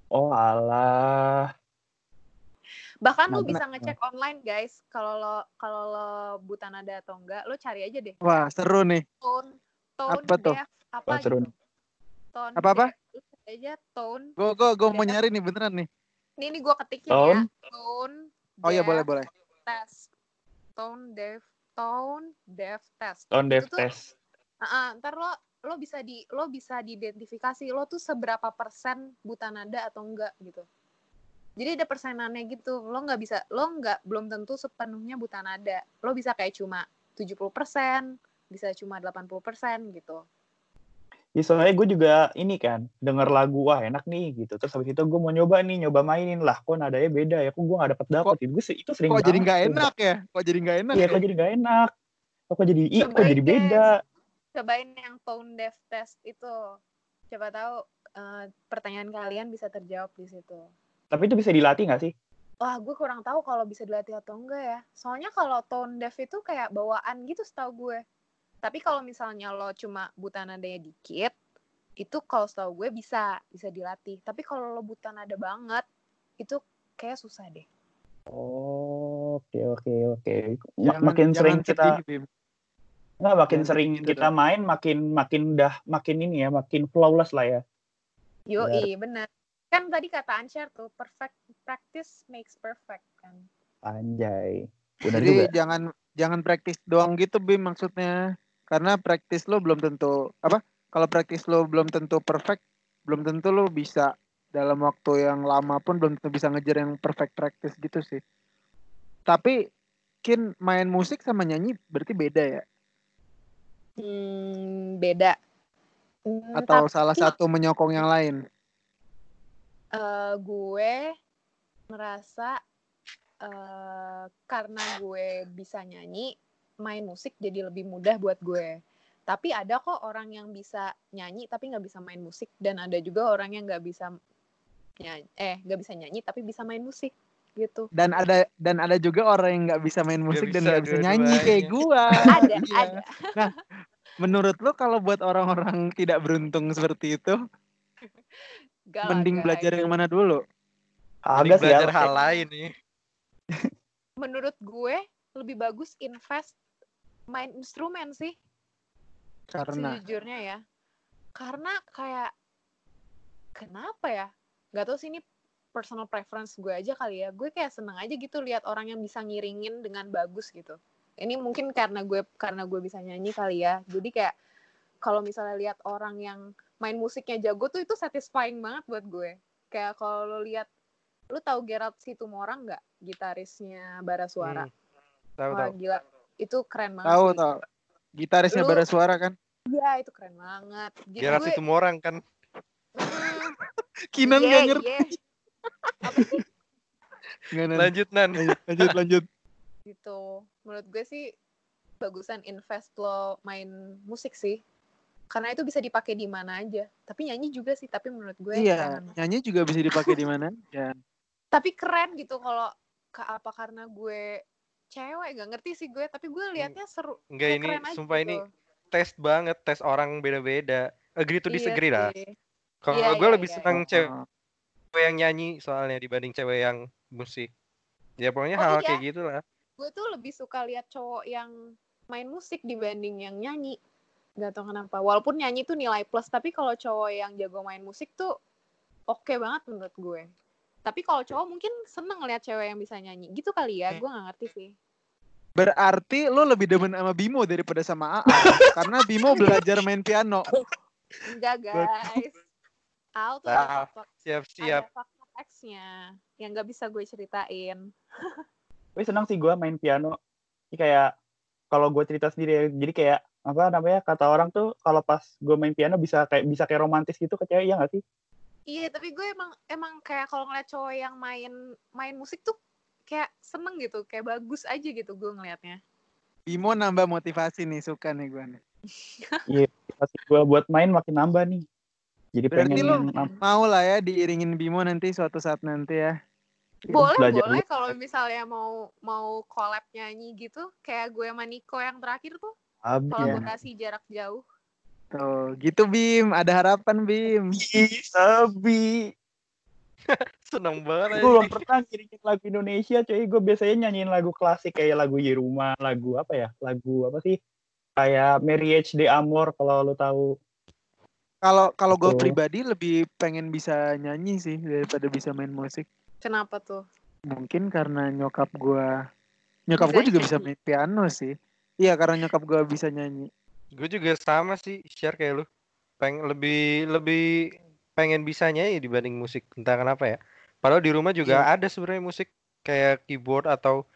Oh alah. bahkan Nah, lu bisa nah, ngecek online guys kalau lo kalau lo buta nada atau enggak lo cari aja deh Wah, seru nih. tone tone Apa tuh? def apa Wah, seru gitu tone. Lu cari aja tone Gue gue gue mau nyari nih beneran nih. ini nih gue ketikin Tone? ya tone Oh iya boleh boleh. test tone def tone def test. On dev Itu tuh- test. Ah, ntar lo lo bisa di lo bisa diidentifikasi lo tuh seberapa persen buta nada atau enggak gitu. Jadi ada persenannya gitu lo nggak bisa lo nggak belum tentu sepenuhnya buta nada. Lo bisa kayak cuma 70% bisa cuma 80% gitu Ya, soalnya gue juga ini kan denger lagu wah enak nih gitu terus habis itu gue mau nyoba nih nyoba mainin lah kok nadanya beda ya kok gue gak dapet dapet itu gue itu sering Kok jadi nggak tuh. enak ya? Kok jadi nggak enak? iya ya? kok jadi nggak enak kok jadi ih kok jadi beda cobain yang tone deaf test itu coba tahu eh, pertanyaan kalian bisa terjawab di situ tapi itu bisa dilatih nggak sih Wah, gue kurang tahu kalau bisa dilatih atau enggak ya. Soalnya kalau tone deaf itu kayak bawaan gitu setahu gue. Tapi kalau misalnya lo cuma buta nadanya dikit, itu kalau setahu gue bisa bisa dilatih. Tapi kalau lo buta nada banget, itu kayak susah deh. oh oke oke oke makin jangan sering kita sedih, nggak makin Jangan sering gitu kita dong. main makin makin dah makin ini ya makin flawless lah ya Yoi, bener. Kan tadi kata Ansyar tuh, perfect practice makes perfect kan. anjay benar Jadi juga jangan jangan praktis doang gitu Bim maksudnya. Karena praktis lo belum tentu apa? Kalau praktis lo belum tentu perfect, belum tentu lo bisa dalam waktu yang lama pun belum tentu bisa ngejar yang perfect practice gitu sih. Tapi Kin main musik sama nyanyi berarti beda ya? Hmm, beda. Hmm, Atau tapi- salah satu menyokong yang lain? eh, gue merasa eh, karena gue bisa nyanyi, main musik jadi lebih mudah buat gue. Tapi ada kok orang yang bisa nyanyi tapi nggak bisa main musik dan ada juga orang yang nggak bisa nyanyi, eh nggak bisa nyanyi tapi bisa main musik gitu. Dan ada dan ada juga orang yang nggak bisa main musik dan bisa nggak bisa nyanyi kayak gua. Ada, Iya. ada. Menurut lo kalau buat orang-orang tidak beruntung seperti itu, Gak mending guys. belajar yang mana dulu? Agak sih ya belajar hal lain nih. Menurut gue lebih bagus invest main instrumen sih. Karena. sejujurnya ya. Karena kayak kenapa ya? Nggak tahu sih ini personal preference gue aja kali ya. Gue kayak seneng aja gitu lihat orang yang bisa ngiringin dengan bagus gitu. Ini mungkin karena gue karena gue bisa nyanyi kali ya. Jadi kayak kalau misalnya lihat orang yang main musiknya jago tuh itu satisfying banget buat gue. Kayak kalau lo lihat lu tahu Gerald Situmorang nggak gitarisnya Bara Suara? Hmm. Tahu wah tahu. gila itu keren banget tahu tahu. Gitarisnya Lu- suara kan? Iya itu keren banget. Gerard gue, itu orang kan. Kinan iya, nggak ngerti. Apa sih Nggak, Nan. Lanjut Nan. lanjut lanjut lanjut. gitu? Menurut gue sih bagusan invest lo main musik sih. Karena itu bisa dipakai di mana aja. Tapi nyanyi juga sih, tapi menurut gue Iya, jangan. nyanyi juga bisa dipakai di mana aja. Tapi keren gitu kalau ke apa karena gue cewek gak ngerti sih gue, tapi gue liatnya seru. Enggak ini keren aja sumpah ini gitu. tes banget, tes orang beda-beda. Agree to Iya disagree lah. sih. Kalau Iya, gue iya, lebih iya, senang iya. cewek yang nyanyi soalnya dibanding cewek yang musik. Ya pokoknya Oh, hal iya. kayak gitu lah. Gue tuh lebih suka lihat cowok yang main musik dibanding yang nyanyi. Gak tau kenapa. Walaupun nyanyi tuh nilai plus, tapi kalau cowok yang jago main musik tuh oke banget menurut gue. Tapi kalau cowok mungkin seneng ngeliat cewek yang bisa nyanyi. Gitu kali ya, gue gak ngerti sih. Berarti lo lebih demen sama Bimo daripada sama AA. karena Bimo belajar main piano. Enggak guys. Al tuh Ah, ada fakta, Siap-siap. ada X-nya yang nggak bisa gue ceritain. Gue senang sih gue main piano. Ini kayak kalau gue cerita sendiri ya, jadi kayak apa namanya kata orang tuh kalau pas gue main piano bisa kayak bisa kayak romantis gitu ke cewek ya nggak sih? Iya, tapi gue emang emang kayak kalau ngeliat cowok yang main main musik tuh kayak seneng gitu, kayak bagus aja gitu gue ngelihatnya. Bimo nambah motivasi nih, suka nih gue nih. Iya, pasti gue buat main makin nambah nih. Jadi Berarti pengen nam- mau lah ya diiringin Bimo nanti suatu saat nanti ya. Boleh, belajar boleh kalau misalnya mau mau collab nyanyi gitu, kayak gue sama Nico yang terakhir tuh ya. kolaborasi jarak jauh. Tuh, gitu Bim, ada harapan Bim. Sabi. Seneng banget Gue belum pernah ngiringin lagu Indonesia, coy. Gue biasanya nyanyiin lagu klasik kayak lagu Yeruma, lagu apa ya? Lagu apa sih? Kayak Marriage de Amor kalau lo tahu. Kalau kalau gue Betul. pribadi lebih pengen bisa nyanyi sih daripada bisa main musik. Kenapa tuh? Mungkin karena nyokap gue, nyokap gue juga bisa main piano sih. Iya karena nyokap gue bisa nyanyi. Gue juga sama sih, share kayak lu. Peng lebih lebih pengen bisa nyanyi dibanding musik. Entah kenapa ya. Padahal di rumah juga ada sebenarnya musik kayak keyboard atau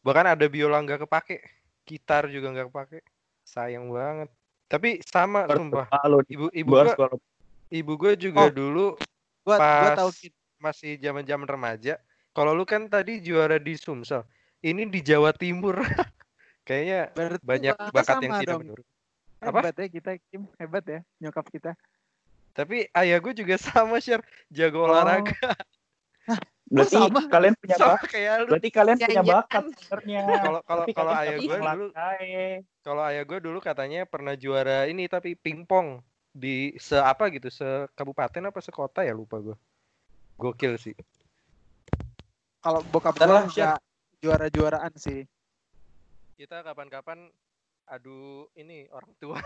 bahkan ada biola nggak kepake, gitar juga nggak kepake. Sayang banget. Tapi sama sumpah. Halo, Ibu ibu gue ibu gue juga Oh. dulu gue Pas- tahu Kid. masih zaman-zaman remaja. Kalau lu kan tadi juara di Sumsel. Ini di Jawa Timur. Kayaknya Berarti banyak bakat yang sama tidak dong. menurut. Apa? Hebat ya kita Kim, hebat ya nyokap kita. Tapi ayah gue juga sama share jago Oh. olahraga Berarti sama? kalian punya sama bakat. kayak lu. Berarti kalian punya bakat sebenarnya. Kalau kalau kalau ayah gue dulu kalau ayah gue dulu katanya pernah juara ini tapi pingpong di se apa gitu se kabupaten apa sekota ya lupa gue. Gokil sih. Kalau bokap gue nggak juara-juaraan sih. Kita kapan-kapan adu ini orang tua.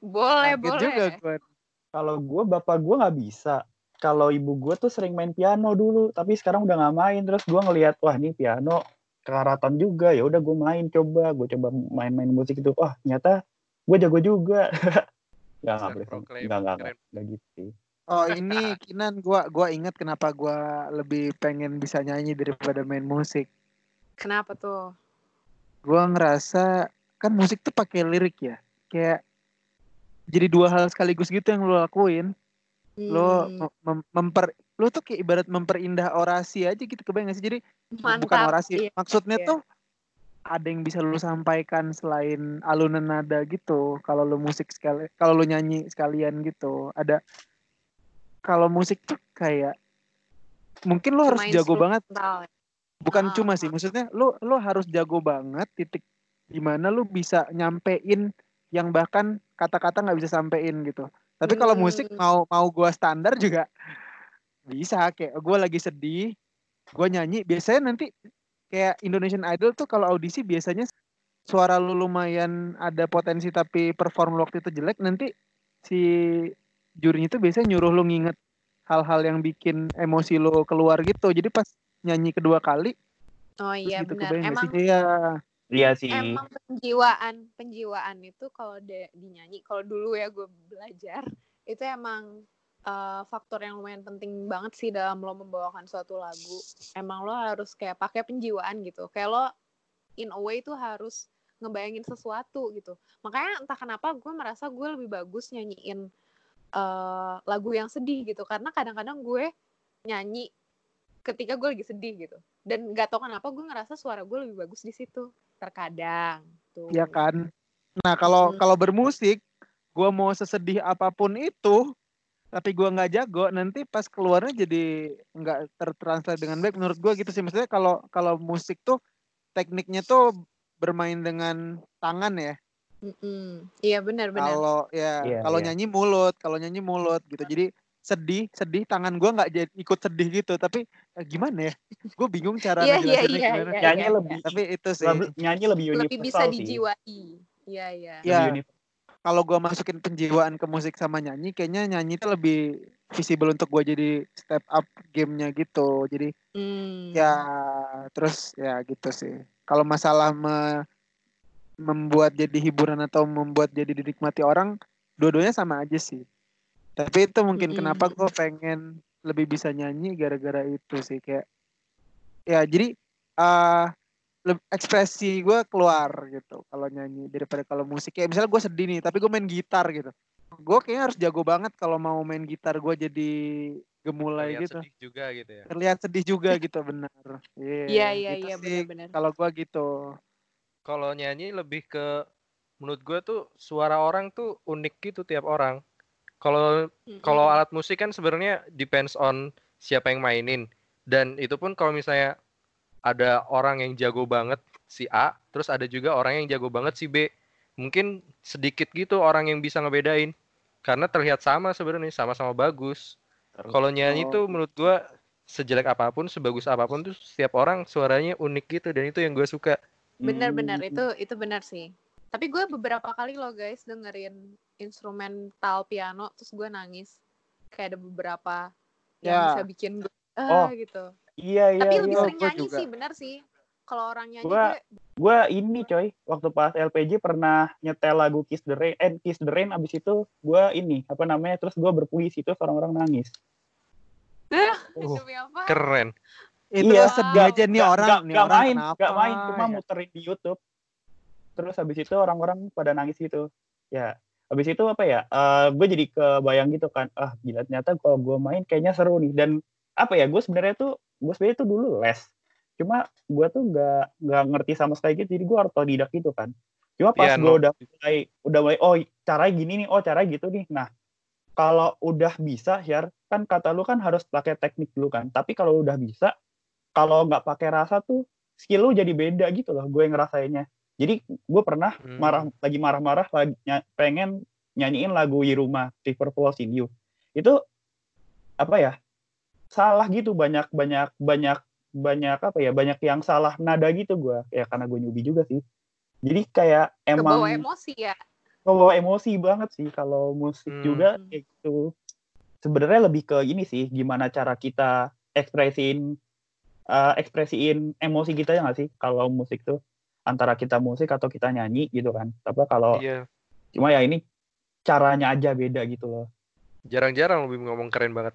Boleh, Kaget boleh. juga gue. Kalau gue bapak gue nggak bisa. Kalau ibu gue tuh sering main piano dulu, tapi sekarang udah nggak main. Terus gue ngelihat wah ini piano kekaratan juga. Ya udah gue main coba, gue coba main-main musik itu. Wah ternyata gue jago juga. Gak nggak boleh, nggak nggak keren. nggak gitu. sih. Oh ini Kinan gua gua ingat kenapa gua lebih pengen bisa nyanyi daripada main musik. Kenapa tuh? Gua ngerasa kan musik tuh pakai lirik ya. Kayak jadi dua hal sekaligus gitu yang lo lakuin. Lo Hmm, mem- mem- memper lo tuh kayak ibarat memperindah orasi aja gitu kebayang gak sih? Jadi bukan mantap. orasi. Iya. Maksudnya Iya. tuh ada yang bisa lu sampaikan selain alunan nada gitu. Kalau lu musik sekali, kalau lu nyanyi sekalian gitu. Ada kalau musik tuh kayak mungkin lu harus jago banget. instrumental. Bukan Ah, cuma sih, maksudnya lu lu harus jago banget titik di mana lu bisa nyampein yang bahkan kata-kata nggak bisa sampein gitu. Tapi kalau musik Hmm. mau mau gua standar juga bisa kayak gua lagi sedih, gua nyanyi biasanya nanti kayak Indonesian Idol tuh kalau audisi biasanya suara lu lumayan ada potensi tapi perform lu waktu itu jelek nanti si jurinya itu biasanya nyuruh lu nginget hal-hal yang bikin emosi lu keluar gitu. Jadi pas nyanyi kedua kali Oh iya gitu benar. Emang sih? Iya. Iya sih. emang penjiwaan penjiwaan itu kalau dinyanyi kalau dulu ya gue belajar itu emang eh, faktor yang lumayan penting banget sih dalam lo membawakan suatu lagu. Emang lo harus kayak pakai penjiwaan gitu. Kayak lo in a way tuh harus ngebayangin sesuatu gitu. Makanya entah kenapa gue merasa gue lebih bagus nyanyiin eh, lagu yang sedih gitu. Karena kadang-kadang gue nyanyi ketika gue lagi sedih gitu. Dan gak tau kenapa gue ngerasa suara gue lebih bagus di situ terkadang tuh Iya kan. Nah kalau Hmm. kalau bermusik, gua mau sesedih apa pun itu, tapi gua nggak jago, nanti pas keluarnya jadi nggak tertranslate dengan baik. Menurut gua gitu sih. Maksudnya kalau kalau musik tuh tekniknya tuh bermain dengan tangan ya. Mm-mm. iya benar-benar Kalau ya Iya, kalau iya. nyanyi mulut, kalau nyanyi mulut gitu. Jadi sedih, sedih tangan gua nggak jadi ikut sedih gitu. Tapi eh, gimana ya? Gue bingung cara ngejelasinnya iya, gimana. iya. Nyanyi lebih Tapi itu sih. lebih- nyanyi lebih universal lebih bisa sih. dijiwai iya iya Iya. Lebih universal. kalau gua masukin penjiwaan ke musik sama nyanyi kayaknya nyanyi itu lebih visible untuk gua jadi step up gamenya gitu jadi Hmm. ya terus ya gitu sih kalau masalah me- membuat jadi hiburan atau membuat jadi dinikmati orang dua-duanya sama aja sih Tapi itu mungkin Mm-mm. kenapa gue pengen lebih bisa nyanyi gara-gara itu sih kayak ya jadi eh leb- ekspresi gue keluar gitu kalau nyanyi daripada kalau musik kayak misalnya gue sedih nih tapi gue main gitar gitu gue kayaknya harus jago banget kalau mau main gitar gue jadi gemulai Terlihat gitu sedih juga gitu ya. terlihat sedih juga gitu benar Iya iya gitu iya benar-benar. kalau gue gitu Kalau nyanyi lebih ke menurut gue tuh suara orang tuh unik gitu tiap orang. Kalau kalau alat musik kan sebenarnya depends on siapa yang mainin. Dan itu pun kalau misalnya ada orang yang jago banget si A terus ada juga orang yang jago banget si B. Mungkin sedikit gitu orang yang bisa ngebedain. Karena terlihat sama sebenarnya sama-sama bagus. Kalau nyanyi tuh menurut gua sejelek apa pun sebagus apa pun tuh setiap orang suaranya unik gitu dan itu yang gue suka. Benar-benar Hmm. itu itu benar sih. Tapi gue beberapa kali loh guys dengerin instrumental piano terus gue nangis. Kayak ada beberapa yang Ya. bisa bikin gue Oh, ah gitu. Iya iya Tapi iya. lebih iya, sering nyanyi juga. sih, benar sih. Kalau orang nyanyi Gua- gue Gue ini coy, waktu pas LPG pernah nyetel lagu Kiss the Rain, eh Kiss the Rain abis itu gue ini apa namanya, terus gue berpuisi terus orang-orang nangis. Uh, keren itu Iya, sedih Nggak- aja nih orang nih orang main, kenapa nggak main, cuma ya? muterin di YouTube. Terus habis itu orang-orang pada nangis gitu. Ya, habis itu apa ya? gue jadi kebayang gitu kan. Ah, gila ternyata kalau gue main kayaknya seru nih. Dan apa ya? Gue sebenarnya tuh gue sebenarnya tuh dulu les. Cuma gue tuh nggak nggak ngerti sama sekali gitu. Jadi gue otodidak gitu kan. Cuma pas Piano. gue udah mulai udah mulai oh caranya gini nih, oh caranya gitu nih. Nah, kalau udah bisa, Syar, kan kata lu kan harus pakai teknik dulu kan. Tapi kalau udah bisa, kalau nggak pakai rasa tuh skill lu jadi beda gitu loh gue ngerasainnya jadi gue pernah Hmm. marah lagi marah-marah lagi ny- pengen nyanyiin lagu Yiruma River Flows in You itu apa ya salah gitu banyak banyak banyak banyak apa ya banyak yang salah nada gitu gue ya karena gue nyubi juga sih jadi kayak Kebawa emang emosi ya. kebawa emosi banget sih kalau musik Hmm. juga kayak gitu sebenarnya lebih ke ini sih gimana cara kita ekspresiin eh, ekspresiin emosi kita ya nggak sih kalau musik tuh antara kita musik atau kita nyanyi gitu kan. Tapi kalau iya. cuma ya ini caranya aja beda gitu loh. Jarang-jarang lebih ngomong keren banget